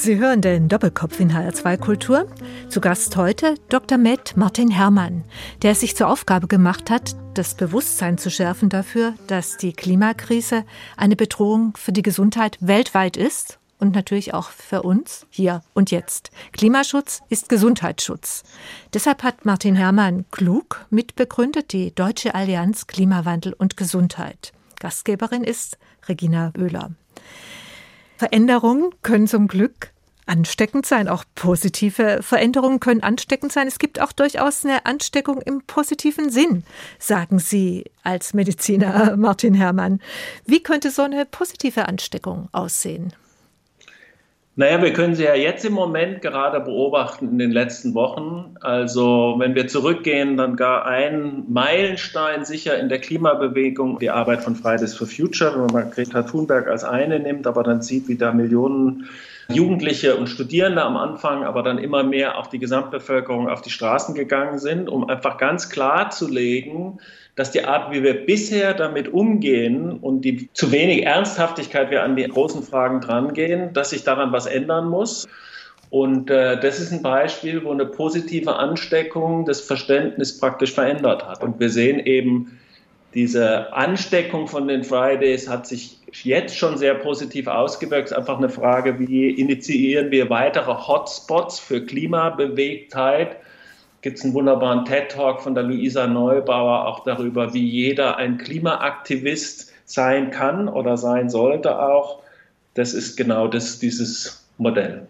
Sie hören den Doppelkopf in HR2 Kultur. Zu Gast heute Dr. Med Martin Herrmann, der sich zur Aufgabe gemacht hat, das Bewusstsein zu schärfen dafür, dass die Klimakrise eine Bedrohung für die Gesundheit weltweit ist und natürlich auch für uns hier und jetzt. Klimaschutz ist Gesundheitsschutz. Deshalb hat Martin Herrmann klug mitbegründet die Deutsche Allianz Klimawandel und Gesundheit. Gastgeberin ist Regina Böhler. Veränderungen können zum Glück ansteckend sein. Auch positive Veränderungen können ansteckend sein. Es gibt auch durchaus eine Ansteckung im positiven Sinn, sagen Sie als Mediziner *laughs* Martin Herrmann. Wie könnte so eine positive Ansteckung aussehen? Naja, wir können sie ja jetzt im Moment gerade beobachten in den letzten Wochen. Also wenn wir zurückgehen, dann gar ein Meilenstein sicher in der Klimabewegung, die Arbeit von Fridays for Future, wenn man Greta Thunberg als eine nimmt, aber dann sieht, wie da Millionen Jugendliche und Studierende am Anfang, aber dann immer mehr auch die Gesamtbevölkerung auf die Straßen gegangen sind, um einfach ganz klar zu legen, dass die Art, wie wir bisher damit umgehen und die zu wenig Ernsthaftigkeit wir an die großen Fragen drangehen, dass sich daran was ändern muss. Und äh, das ist ein Beispiel, wo eine positive Ansteckung das Verständnis praktisch verändert hat. Und wir sehen eben, diese Ansteckung von den Fridays hat sich jetzt schon sehr positiv ausgewirkt. Es ist einfach eine Frage, wie initiieren wir weitere Hotspots für Klimabewegtheit? Gibt es einen wunderbaren TED-Talk von der Luisa Neubauer auch darüber, wie jeder ein Klimaaktivist sein kann oder sein sollte auch. Das ist genau das, dieses Modell.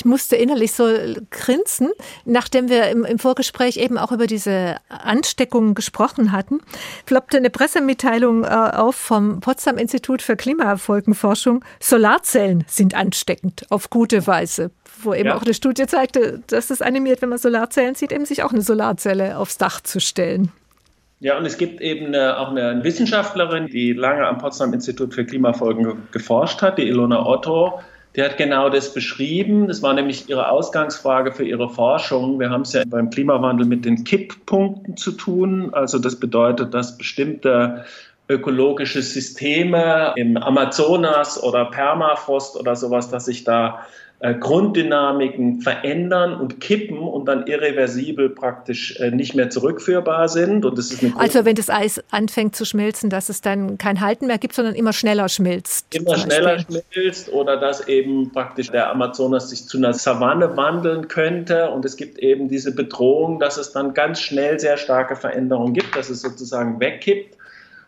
Ich musste innerlich so grinsen, nachdem wir im, im Vorgespräch eben auch über diese Ansteckungen gesprochen hatten, ploppte eine Pressemitteilung äh, auf vom Potsdam Institut für Klimafolgenforschung. Solarzellen sind ansteckend auf gute Weise, wo eben ja. auch eine Studie zeigte, dass es animiert, wenn man Solarzellen sieht, eben sich auch eine Solarzelle aufs Dach zu stellen. Ja, und es gibt eben eine, auch eine Wissenschaftlerin, die lange am Potsdam Institut für Klimafolgen geforscht hat, die Ilona Otto, die hat genau das beschrieben. Das war nämlich ihre Ausgangsfrage für ihre Forschung. Wir haben es ja beim Klimawandel mit den Kipppunkten zu tun. Also das bedeutet, dass bestimmte ökologische Systeme im Amazonas oder Permafrost oder sowas, dass sich da äh, Grunddynamiken verändern und kippen und dann irreversibel praktisch äh, nicht mehr zurückführbar sind. Und das ist eine also wenn das Eis anfängt zu schmilzen, dass es dann kein Halten mehr gibt, sondern immer schneller schmilzt. Immer schneller schmilzt oder dass eben praktisch der Amazonas sich zu einer Savanne wandeln könnte. Und es gibt eben diese Bedrohung, dass es dann ganz schnell sehr starke Veränderungen gibt, dass es sozusagen wegkippt.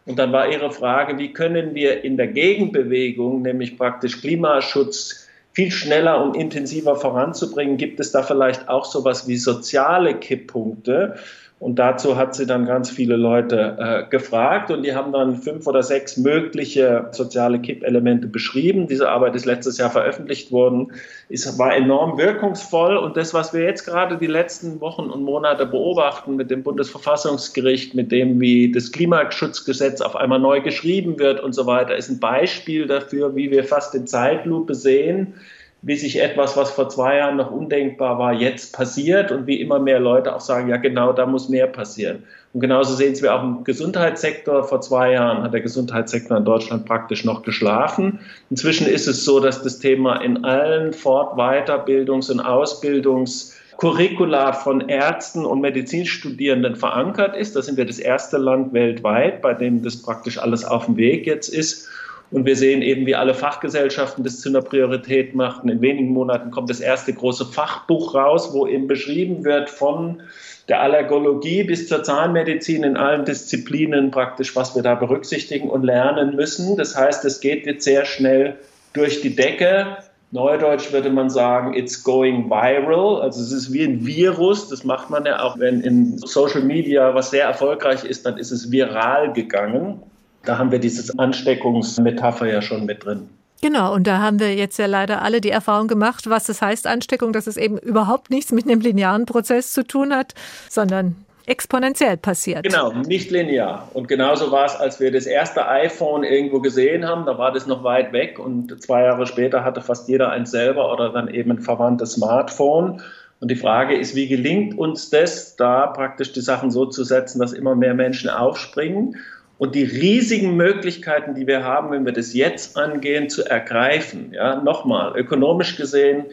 Und dann war Ihre Frage, wie können wir in der Gegenbewegung, nämlich praktisch Klimaschutz, viel schneller und intensiver voranzubringen, gibt es da vielleicht auch sowas wie soziale Kipppunkte. Und dazu hat sie dann ganz viele Leute äh, gefragt und die haben dann fünf oder sechs mögliche soziale Kippelemente beschrieben. Diese Arbeit ist letztes Jahr veröffentlicht worden, ist, war enorm wirkungsvoll. Und das, was wir jetzt gerade die letzten Wochen und Monate beobachten mit dem Bundesverfassungsgericht, mit dem, wie das Klimaschutzgesetz auf einmal neu geschrieben wird und so weiter, ist ein Beispiel dafür, wie wir fast in Zeitlupe sehen, wie sich etwas, was vor zwei Jahren noch undenkbar war, jetzt passiert und wie immer mehr Leute auch sagen, ja genau, da muss mehr passieren. Und genauso sehen wir auch im Gesundheitssektor. Vor zwei Jahren hat der Gesundheitssektor in Deutschland praktisch noch geschlafen. Inzwischen ist es so, dass das Thema in allen Fort-, Weiterbildungs- und Ausbildungskurricula von Ärzten und Medizinstudierenden verankert ist. Da sind wir das erste Land weltweit, bei dem das praktisch alles auf dem Weg jetzt ist. Und wir sehen eben, wie alle Fachgesellschaften das zu einer Priorität machten. In wenigen Monaten kommt das erste große Fachbuch raus, wo eben beschrieben wird von der Allergologie bis zur Zahnmedizin in allen Disziplinen praktisch, was wir da berücksichtigen und lernen müssen. Das heißt, es geht jetzt sehr schnell durch die Decke. Neudeutsch würde man sagen, it's going viral. Also es ist wie ein Virus. Das macht man ja auch, wenn in Social Media was sehr erfolgreich ist, dann ist es viral gegangen. Da haben wir diese Ansteckungsmetapher ja schon mit drin. Genau, und da haben wir jetzt ja leider alle die Erfahrung gemacht, was das heißt Ansteckung, dass es eben überhaupt nichts mit einem linearen Prozess zu tun hat, sondern exponentiell passiert. Genau, nicht linear. Und genauso war es, als wir das erste iPhone irgendwo gesehen haben, da war das noch weit weg und zwei Jahre später hatte fast jeder eins selber oder dann eben ein verwandtes Smartphone. Und die Frage ist, wie gelingt uns das, da praktisch die Sachen so zu setzen, dass immer mehr Menschen aufspringen und die riesigen Möglichkeiten, die wir haben, wenn wir das jetzt angehen, zu ergreifen. Ja, nochmal, ökonomisch gesehen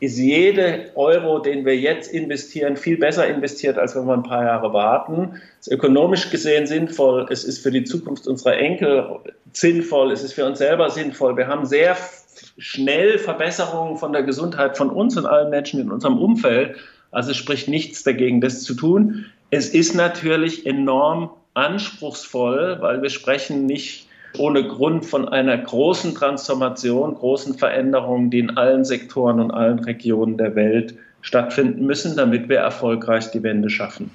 ist jede Euro, den wir jetzt investieren, viel besser investiert, als wenn wir ein paar Jahre warten. Es ist ökonomisch gesehen sinnvoll, es ist für die Zukunft unserer Enkel sinnvoll, es ist für uns selber sinnvoll. Wir haben sehr schnell Verbesserungen von der Gesundheit von uns und allen Menschen in unserem Umfeld. Also spricht nichts dagegen, das zu tun. Es ist natürlich enorm anspruchsvoll, weil wir sprechen nicht ohne Grund von einer großen Transformation, großen Veränderungen, die in allen Sektoren und allen Regionen der Welt stattfinden müssen, damit wir erfolgreich die Wende schaffen.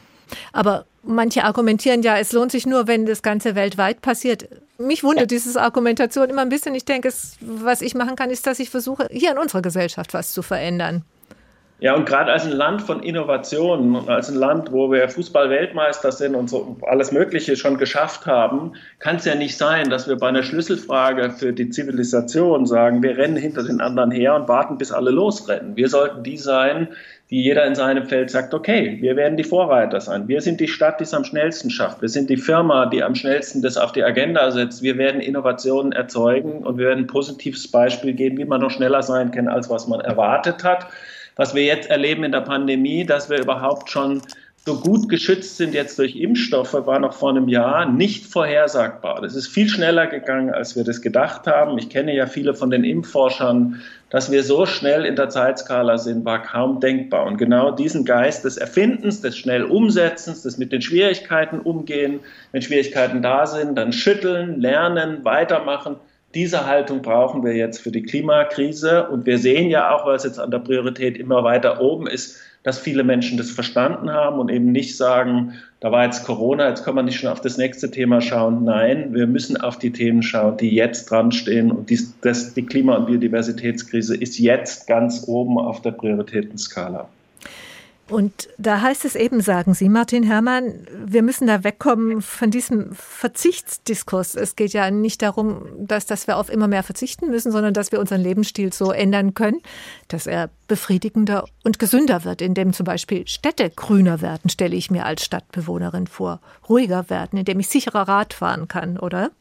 Aber manche argumentieren ja, es lohnt sich nur, wenn das Ganze weltweit passiert. Mich wundert ja. diese Argumentation immer ein bisschen. Ich denke, was ich machen kann, ist, dass ich versuche, hier in unserer Gesellschaft was zu verändern. Ja, und gerade als ein Land von Innovationen und als ein Land, wo wir Fußball-Weltmeister sind und so alles Mögliche schon geschafft haben, kann es ja nicht sein, dass wir bei einer Schlüsselfrage für die Zivilisation sagen, wir rennen hinter den anderen her und warten, bis alle losrennen. Wir sollten die sein, die jeder in seinem Feld sagt, okay, wir werden die Vorreiter sein. Wir sind die Stadt, die es am schnellsten schafft. Wir sind die Firma, die am schnellsten das auf die Agenda setzt. Wir werden Innovationen erzeugen und wir werden ein positives Beispiel geben, wie man noch schneller sein kann, als was man erwartet hat was wir jetzt erleben in der Pandemie, dass wir überhaupt schon so gut geschützt sind jetzt durch Impfstoffe, war noch vor einem Jahr nicht vorhersagbar. Das ist viel schneller gegangen, als wir das gedacht haben. Ich kenne ja viele von den Impfforschern. Dass wir so schnell in der Zeitskala sind, war kaum denkbar. Und genau diesen Geist des Erfindens, des schnell Umsetzens, des mit den Schwierigkeiten umgehen, wenn Schwierigkeiten da sind, dann schütteln, lernen, weitermachen, diese Haltung brauchen wir jetzt für die Klimakrise. Und wir sehen ja auch, weil es jetzt an der Priorität immer weiter oben ist, dass viele Menschen das verstanden haben und eben nicht sagen, da war jetzt Corona, jetzt kann man nicht schon auf das nächste Thema schauen. Nein, wir müssen auf die Themen schauen, die jetzt dran stehen. Und die, das, die Klima- und Biodiversitätskrise ist jetzt ganz oben auf der Prioritätenskala. Und da heißt es eben, sagen Sie, Martin Herrmann, wir müssen da wegkommen von diesem Verzichtsdiskurs. Es geht ja nicht darum, dass, dass wir auf immer mehr verzichten müssen, sondern dass wir unseren Lebensstil so ändern können, dass er befriedigender und gesünder wird, indem zum Beispiel Städte grüner werden, stelle ich mir als Stadtbewohnerin vor, ruhiger werden, indem ich sicherer Rad fahren kann, oder?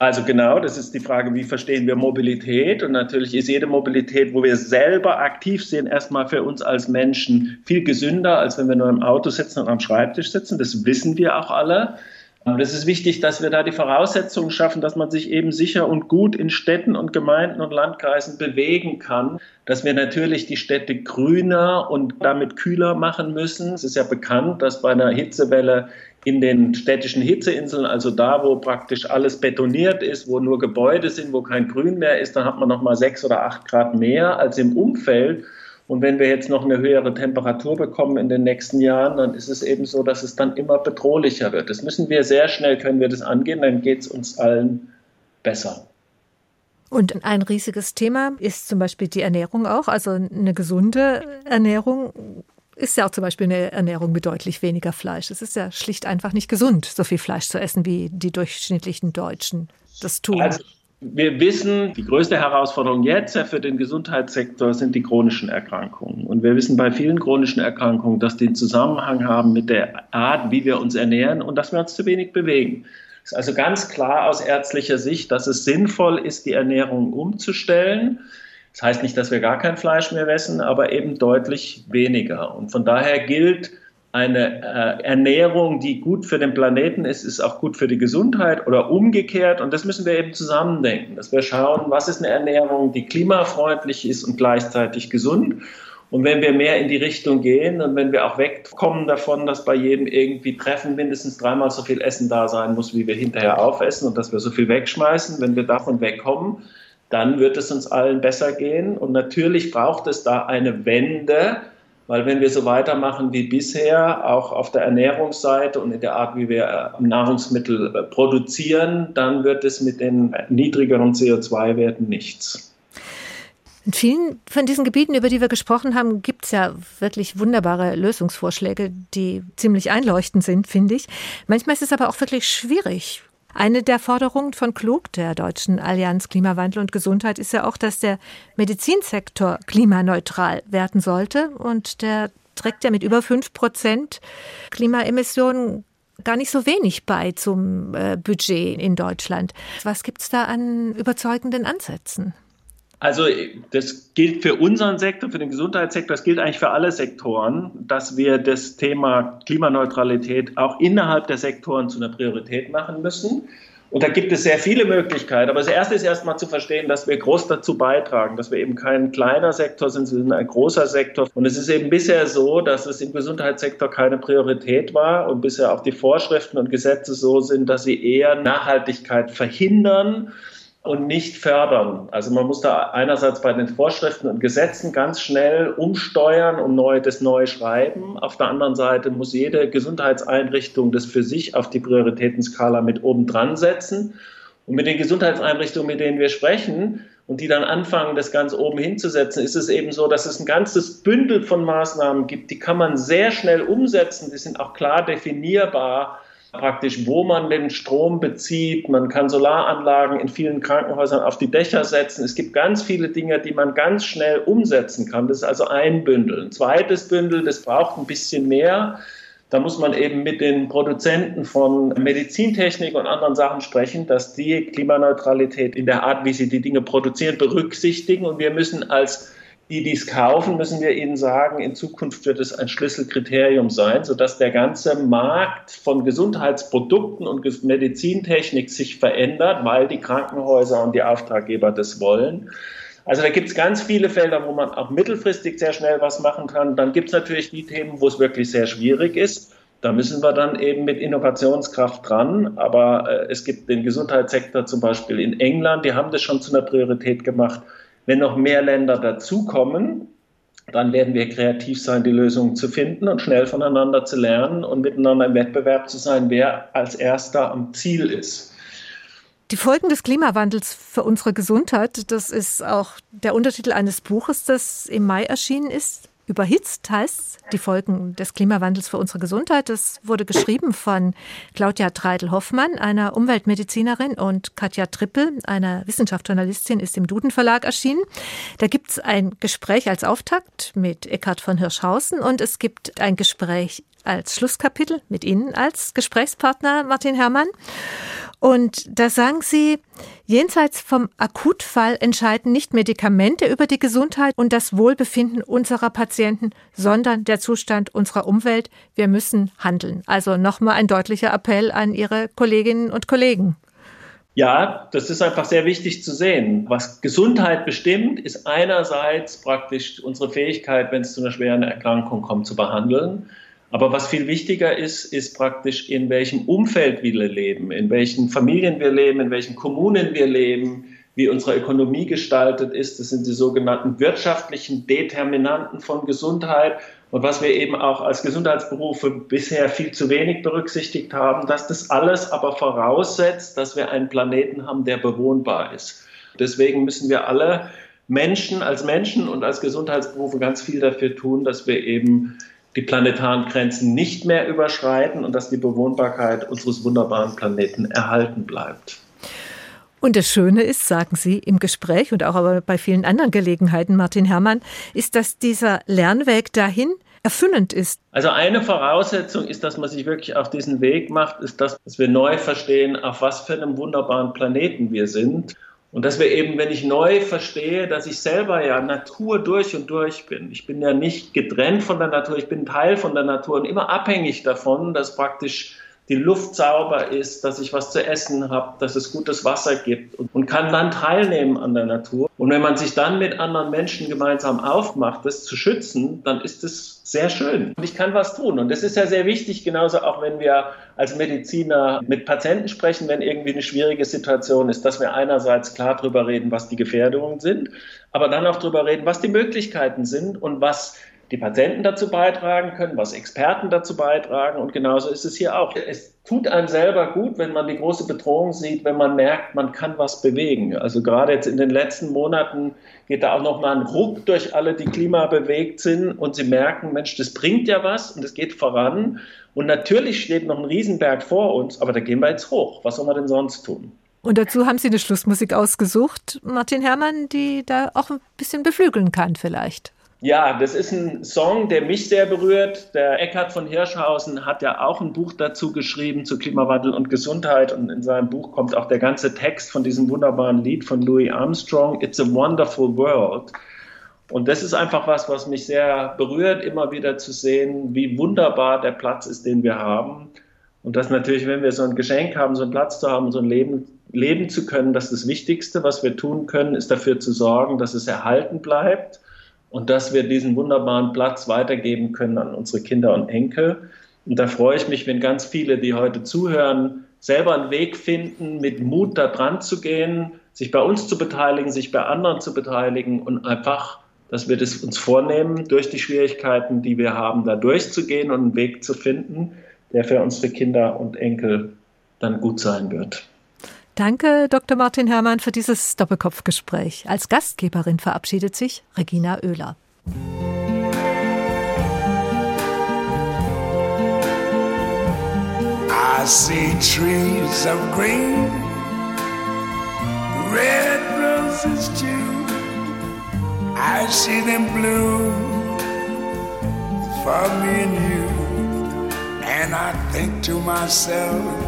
Also genau, das ist die Frage, wie verstehen wir Mobilität? Und natürlich ist jede Mobilität, wo wir selber aktiv sind, erstmal für uns als Menschen viel gesünder, als wenn wir nur im Auto sitzen und am Schreibtisch sitzen. Das wissen wir auch alle. Und es ist wichtig, dass wir da die Voraussetzungen schaffen, dass man sich eben sicher und gut in Städten und Gemeinden und Landkreisen bewegen kann, dass wir natürlich die Städte grüner und damit kühler machen müssen. Es ist ja bekannt, dass bei einer Hitzewelle in den städtischen Hitzeinseln, also da, wo praktisch alles betoniert ist, wo nur Gebäude sind, wo kein Grün mehr ist, dann hat man noch mal sechs oder acht Grad mehr als im Umfeld. Und wenn wir jetzt noch eine höhere Temperatur bekommen in den nächsten Jahren, dann ist es eben so, dass es dann immer bedrohlicher wird. Das müssen wir sehr schnell, können wir das angehen, dann geht es uns allen besser. Und ein riesiges Thema ist zum Beispiel die Ernährung auch, also eine gesunde Ernährung ist ja auch zum Beispiel eine Ernährung mit deutlich weniger Fleisch. Es ist ja schlicht einfach nicht gesund, so viel Fleisch zu essen, wie die durchschnittlichen Deutschen das tun. Also, wir wissen, die größte Herausforderung jetzt für den Gesundheitssektor sind die chronischen Erkrankungen. Und wir wissen bei vielen chronischen Erkrankungen, dass die einen Zusammenhang haben mit der Art, wie wir uns ernähren und dass wir uns zu wenig bewegen. Es ist also ganz klar aus ärztlicher Sicht, dass es sinnvoll ist, die Ernährung umzustellen. Das heißt nicht, dass wir gar kein Fleisch mehr essen, aber eben deutlich weniger. Und von daher gilt, eine äh, Ernährung, die gut für den Planeten ist, ist auch gut für die Gesundheit oder umgekehrt. Und das müssen wir eben zusammendenken, dass wir schauen, was ist eine Ernährung, die klimafreundlich ist und gleichzeitig gesund. Und wenn wir mehr in die Richtung gehen und wenn wir auch wegkommen davon, dass bei jedem irgendwie Treffen mindestens dreimal so viel Essen da sein muss, wie wir hinterher aufessen und dass wir so viel wegschmeißen, wenn wir davon wegkommen, dann wird es uns allen besser gehen. Und natürlich braucht es da eine Wende, weil wenn wir so weitermachen wie bisher, auch auf der Ernährungsseite und in der Art, wie wir äh, Nahrungsmittel äh, produzieren, dann wird es mit den niedrigeren CO2-Werten nichts. In vielen von diesen Gebieten, über die wir gesprochen haben, gibt es ja wirklich wunderbare Lösungsvorschläge, die ziemlich einleuchtend sind, finde ich. Manchmal ist es aber auch wirklich schwierig, eine der Forderungen von Klug, der Deutschen Allianz Klimawandel und Gesundheit, ist ja auch, dass der Medizinsektor klimaneutral werden sollte. Und der trägt ja mit über fünf Prozent Klimaemissionen gar nicht so wenig bei zum äh, Budget in Deutschland. Was gibt es da an überzeugenden Ansätzen? Also das gilt für unseren Sektor, für den Gesundheitssektor, das gilt eigentlich für alle Sektoren, dass wir das Thema Klimaneutralität auch innerhalb der Sektoren zu einer Priorität machen müssen. Und da gibt es sehr viele Möglichkeiten. Aber das Erste ist erstmal zu verstehen, dass wir groß dazu beitragen, dass wir eben kein kleiner Sektor sind, sondern ein großer Sektor. Und es ist eben bisher so, dass es im Gesundheitssektor keine Priorität war und bisher auch die Vorschriften und Gesetze so sind, dass sie eher Nachhaltigkeit verhindern und nicht fördern. Also man muss da einerseits bei den Vorschriften und Gesetzen ganz schnell umsteuern und neu, das neu schreiben. Auf der anderen Seite muss jede Gesundheitseinrichtung das für sich auf die Prioritätenskala mit oben dran setzen. Und mit den Gesundheitseinrichtungen, mit denen wir sprechen, und die dann anfangen, das ganz oben hinzusetzen, ist es eben so, dass es ein ganzes Bündel von Maßnahmen gibt, die kann man sehr schnell umsetzen, die sind auch klar definierbar, praktisch, wo man den Strom bezieht. Man kann Solaranlagen in vielen Krankenhäusern auf die Dächer setzen. Es gibt ganz viele Dinge, die man ganz schnell umsetzen kann. Das ist also ein Bündel. Ein zweites Bündel, das braucht ein bisschen mehr. Da muss man eben mit den Produzenten von Medizintechnik und anderen Sachen sprechen, dass die Klimaneutralität in der Art, wie sie die Dinge produzieren, berücksichtigen. Und wir müssen als die dies kaufen, müssen wir ihnen sagen, in Zukunft wird es ein Schlüsselkriterium sein, sodass der ganze Markt von Gesundheitsprodukten und Medizintechnik sich verändert, weil die Krankenhäuser und die Auftraggeber das wollen. Also da gibt es ganz viele Felder, wo man auch mittelfristig sehr schnell was machen kann. Dann gibt es natürlich die Themen, wo es wirklich sehr schwierig ist. Da müssen wir dann eben mit Innovationskraft dran. Aber äh, es gibt den Gesundheitssektor zum Beispiel in England, die haben das schon zu einer Priorität gemacht. Wenn noch mehr Länder dazukommen, dann werden wir kreativ sein, die Lösungen zu finden und schnell voneinander zu lernen und miteinander im Wettbewerb zu sein, wer als erster am Ziel ist. Die Folgen des Klimawandels für unsere Gesundheit, das ist auch der Untertitel eines Buches, das im Mai erschienen ist. Überhitzt heißt die Folgen des Klimawandels für unsere Gesundheit. Das wurde geschrieben von Claudia Treidel-Hoffmann, einer Umweltmedizinerin, und Katja Trippel, einer Wissenschaftsjournalistin, ist im Duden Verlag erschienen. Da gibt es ein Gespräch als Auftakt mit Eckhard von Hirschhausen und es gibt ein Gespräch als Schlusskapitel mit Ihnen als Gesprächspartner, Martin Herrmann. Und da sagen Sie, jenseits vom Akutfall entscheiden nicht Medikamente über die Gesundheit und das Wohlbefinden unserer Patienten, sondern der Zustand unserer Umwelt. Wir müssen handeln. Also nochmal ein deutlicher Appell an Ihre Kolleginnen und Kollegen. Ja, das ist einfach sehr wichtig zu sehen. Was Gesundheit bestimmt, ist einerseits praktisch unsere Fähigkeit, wenn es zu einer schweren Erkrankung kommt, zu behandeln. Aber was viel wichtiger ist, ist praktisch, in welchem Umfeld wir leben, in welchen Familien wir leben, in welchen Kommunen wir leben, wie unsere Ökonomie gestaltet ist. Das sind die sogenannten wirtschaftlichen Determinanten von Gesundheit. Und was wir eben auch als Gesundheitsberufe bisher viel zu wenig berücksichtigt haben, dass das alles aber voraussetzt, dass wir einen Planeten haben, der bewohnbar ist. Deswegen müssen wir alle Menschen als Menschen und als Gesundheitsberufe ganz viel dafür tun, dass wir eben die planetaren Grenzen nicht mehr überschreiten und dass die Bewohnbarkeit unseres wunderbaren Planeten erhalten bleibt. Und das Schöne ist, sagen Sie im Gespräch und auch aber bei vielen anderen Gelegenheiten, Martin Herrmann, ist, dass dieser Lernweg dahin erfüllend ist. Also eine Voraussetzung ist, dass man sich wirklich auf diesen Weg macht, ist, dass wir neu verstehen, auf was für einem wunderbaren Planeten wir sind und dass wir eben, wenn ich neu verstehe, dass ich selber ja Natur durch und durch bin. Ich bin ja nicht getrennt von der Natur, ich bin Teil von der Natur und immer abhängig davon, dass praktisch die Luft sauber ist, dass ich was zu essen habe, dass es gutes Wasser gibt und, und, kann dann teilnehmen an der Natur. Und wenn man sich dann mit anderen Menschen gemeinsam aufmacht, das zu schützen, dann ist es sehr schön. Und ich kann was tun. Und das ist ja sehr wichtig, genauso auch wenn wir als Mediziner mit Patienten sprechen, wenn irgendwie eine schwierige Situation ist, dass wir einerseits klar darüber reden, was die Gefährdungen sind, aber dann auch darüber reden, was die Möglichkeiten sind und was die Patienten dazu beitragen können, was Experten dazu beitragen. Und genauso ist es hier auch. Es tut einem selber gut, wenn man die große Bedrohung sieht, wenn man merkt, man kann was bewegen. Also gerade jetzt in den letzten Monaten geht da auch noch mal ein Ruck durch alle, die klimabewegt sind und sie merken, Mensch, das bringt ja was und es geht voran. Und natürlich steht noch ein Riesenberg vor uns, aber da gehen wir jetzt hoch. Was soll man denn sonst tun? Und dazu haben Sie eine Schlussmusik ausgesucht, Martin Herrmann, die da auch ein bisschen beflügeln kann vielleicht. Ja, das ist ein Song, der mich sehr berührt. Der Eckhard von Hirschhausen hat ja auch ein Buch dazu geschrieben zu Klimawandel und Gesundheit. Und in seinem Buch kommt auch der ganze Text von diesem wunderbaren Lied von Louis Armstrong, It's a Wonderful World. Und das ist einfach was, was mich sehr berührt, immer wieder zu sehen, wie wunderbar der Platz ist, den wir haben. Und dass natürlich, wenn wir so ein Geschenk haben, so einen Platz zu haben, so ein Leben leben zu können, dass das Wichtigste, was wir tun können, ist dafür zu sorgen, dass es erhalten bleibt und dass wir diesen wunderbaren Platz weitergeben können an unsere Kinder und Enkel. Und da freue ich mich, wenn ganz viele, die heute zuhören, selber einen Weg finden, mit Mut da dran zu gehen, sich bei uns zu beteiligen, sich bei anderen zu beteiligen und einfach, dass wir das uns vornehmen, durch die Schwierigkeiten, die wir haben, da durchzugehen und einen Weg zu finden, der für unsere Kinder und Enkel dann gut sein wird. Danke, Dr. Martin Herrmann, für dieses Doppelkopfgespräch. Als Gastgeberin verabschiedet sich Regina Oehler. I see trees of green, red roses too. I see them bloom for me and you. And I think to myself,